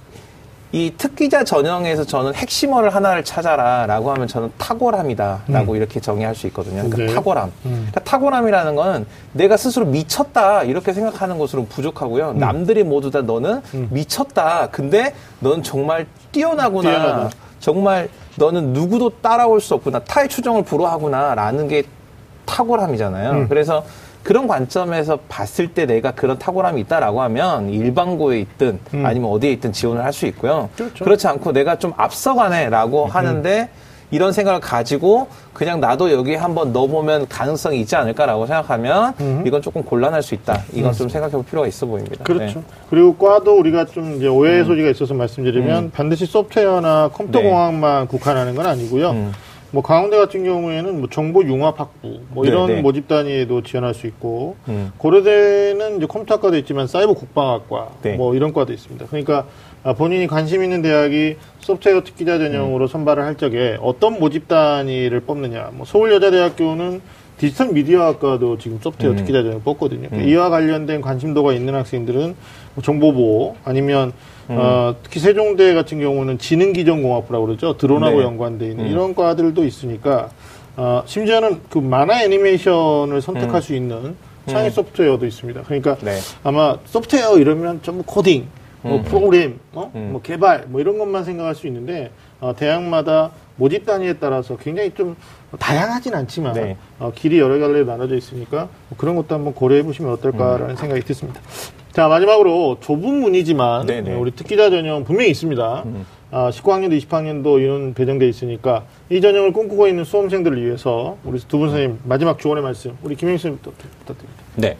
이 특기자 전형에서 저는 핵심어를 하나를 찾아라라고 하면 저는 탁월함이다라고 이렇게 정의할 수 있거든요. 그러니까 네. 탁월함. 음. 그러니까 탁월함이라는 거는 내가 스스로 미쳤다 이렇게 생각하는 것으로 부족하고요. 남들이 모두 다 너는 미쳤다. 근데 넌 정말 뛰어나구나. 뛰어나다. 정말 너는 누구도 따라올 수 없구나. 타의 추정을 불허하구나라는 게 탁월함이잖아요. 음. 그래서 그런 관점에서 봤을 때 내가 그런 탁월함이 있다라고 하면 일반고에 있든 아니면 어디에 있든 지원을 할 수 있고요. 음. 그렇죠. 그렇지 않고 내가 좀 앞서가네라고 하는데 이런 생각을 가지고 그냥 나도 여기 한번 넣어보면 가능성이 있지 않을까라고 생각하면 이건 조금 곤란할 수 있다. 이건 좀 생각해 볼 필요가 있어 보입니다. 그렇죠. 네. 그리고 과도 우리가 좀 이제 오해의 소지가 있어서 말씀드리면 반드시 소프트웨어나 컴퓨터 네. 공학만 국한하는 건 아니고요. 음. 뭐 강원대 같은 경우에는 뭐 정보 융합 학부 뭐 네, 이런 네. 모집 단위에도 지원할 수 있고 음. 고려대는 이제 컴퓨터학과도 있지만 사이버 국방학과 네. 뭐 이런 과도 있습니다. 그러니까 아, 본인이 관심 있는 대학이 소프트웨어 특기자 전형으로 선발을 할 적에 어떤 모집 단위를 뽑느냐. 뭐 서울여자대학교는 디지털 미디어학과도 지금 소프트웨어 음. 특기자 전형 뽑거든요. 이와 관련된 관심도가 있는 학생들은 뭐 정보보호 아니면 음. 어, 특히 세종대 같은 경우는 지능기전공학부라고 그러죠. 드론하고 네. 연관돼 있는 음. 이런 과들도 있으니까 어, 심지어는 그 만화 애니메이션을 선택할 음. 수 있는 창의 소프트웨어도 있습니다. 그러니까 네. 아마 소프트웨어 이러면 전부 코딩, 뭐 음. 프로그램, 어? 음. 뭐 개발, 뭐 이런 것만 생각할 수 있는데 어, 대학마다 모집 단위에 따라서 굉장히 좀 다양하진 않지만 네. 어, 길이 여러 갈래로 나눠져 있으니까 뭐 그런 것도 한번 고려해 보시면 어떨까라는 생각이 듭니다. 자 마지막으로 좁은 문이지만 음. 네네. 어, 우리 특기자 전형 분명히 있습니다. 음. 아, 19학년도 20학년도 이런 배정돼 있으니까 이 전형을 꿈꾸고 있는 수험생들을 위해서 우리 두 분 선생님 마지막 조언의 말씀 우리 김영 선생님부터 부탁드립니다. 네.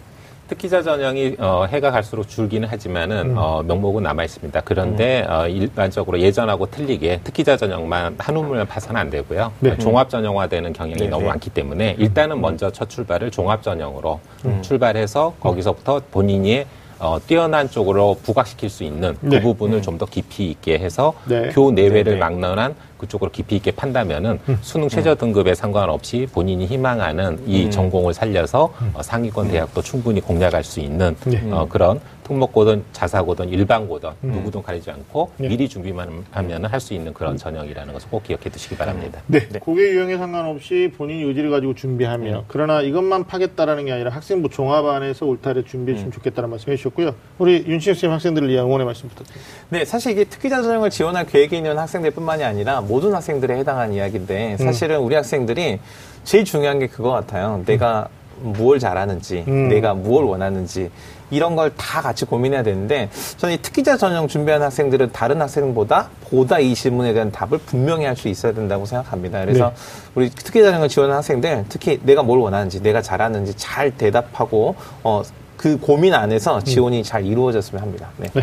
특기자 전형이 어, 해가 갈수록 줄기는 하지만은 어, 명목은 남아 있습니다. 그런데 어, 일반적으로 예전하고 틀리게 특기자 전형만 한 우물만 파서는 안 되고요. 네. 종합 전형화되는 경향이 네, 너무 네. 많기 때문에 일단은 먼저 첫 출발을 종합 전형으로 출발해서 거기서부터 본인이 어, 뛰어난 쪽으로 부각시킬 수 있는 그 네. 부분을 좀 더 깊이 있게 해서 네. 교 내외를 네, 네. 막론한 그쪽으로 깊이 있게 판다면은 수능 최저 등급에 상관없이 본인이 희망하는 이 전공을 살려서 어, 상위권 대학도 충분히 공략할 수 있는 네. 어, 그런 특목고든 자사고든 일반고든 누구든 가리지 않고 네. 미리 준비만 하면 할 수 있는 그런 전형이라는 것을 꼭 기억해 두시기 바랍니다. 네, 고객 유형에 상관없이 본인이 의지를 가지고 준비하며 그러나 이것만 파겠다라는 게 아니라 학생부 종합안에서 올타를 준비해 주시면 좋겠다는 말씀 해 주셨고요. 우리 윤신혁 선생님 학생들을 위한 응원의 말씀 부탁드립니다. 네, 사실 이게 특기자 전형을 지원할 계획이 있는 학생들뿐만이 아니라 모든 학생들에 해당하는 이야기인데 사실은 우리 학생들이 제일 중요한 게 그거 같아요. 내가 무엇 잘하는지, 음. 내가 무엇 원하는지 이런 걸 다 같이 고민해야 되는데 저는 이 특기자 전형 준비하는 학생들은 다른 학생보다 보다 이 질문에 대한 답을 분명히 할 수 있어야 된다고 생각합니다. 그래서 네. 우리 특기자 전형을 지원하는 학생들 특히 내가 뭘 원하는지, 내가 잘하는지 잘 대답하고 어, 그 고민 안에서 지원이 잘 이루어졌으면 합니다. 네. 네,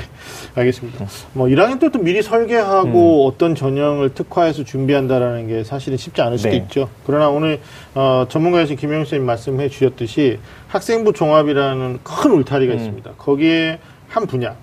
알겠습니다. 뭐 1학년 때부터 미리 설계하고 어떤 전형을 특화해서 준비한다라는 게 사실은 쉽지 않을 수도 네. 있죠. 그러나 오늘 어, 전문가이신 김영 선생님 말씀해 주셨듯이 학생부 종합이라는 큰 울타리가 있습니다. 거기에 한 분야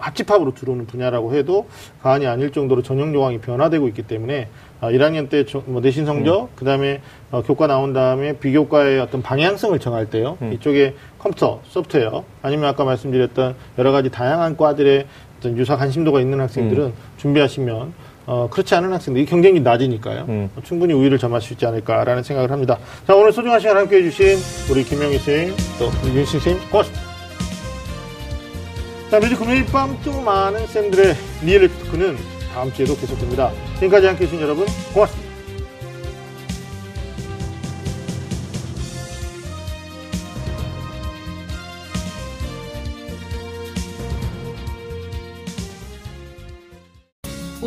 합집합으로 들어오는 분야라고 해도 과언이 아닐 정도로 전형 조항이 변화되고 있기 때문에 어, 1학년 때 뭐 내신 성적, 그다음에 어, 교과 나온 다음에 비교과의 어떤 방향성을 정할 때요. 이쪽에 컴퓨터, 소프트웨어, 아니면 아까 말씀드렸던 여러 가지 다양한 과들의 어떤 유사 관심도가 있는 학생들은 준비하시면 어, 그렇지 않은 학생들, 이 경쟁이 낮으니까요. 음. 어, 충분히 우위를 점할 수 있지 않을까라는 생각을 합니다. 자, 오늘 소중한 시간 함께 해주신 우리 김영희 선생님, 또 우리 윤신 선생님, 고맙습니다. 자, 매주 금요일 밤 또 많은 쌤들의 리얼리티 토크는 다음 주에도 계속됩니다. 지금까지 함께 해주신 여러분, 고맙습니다.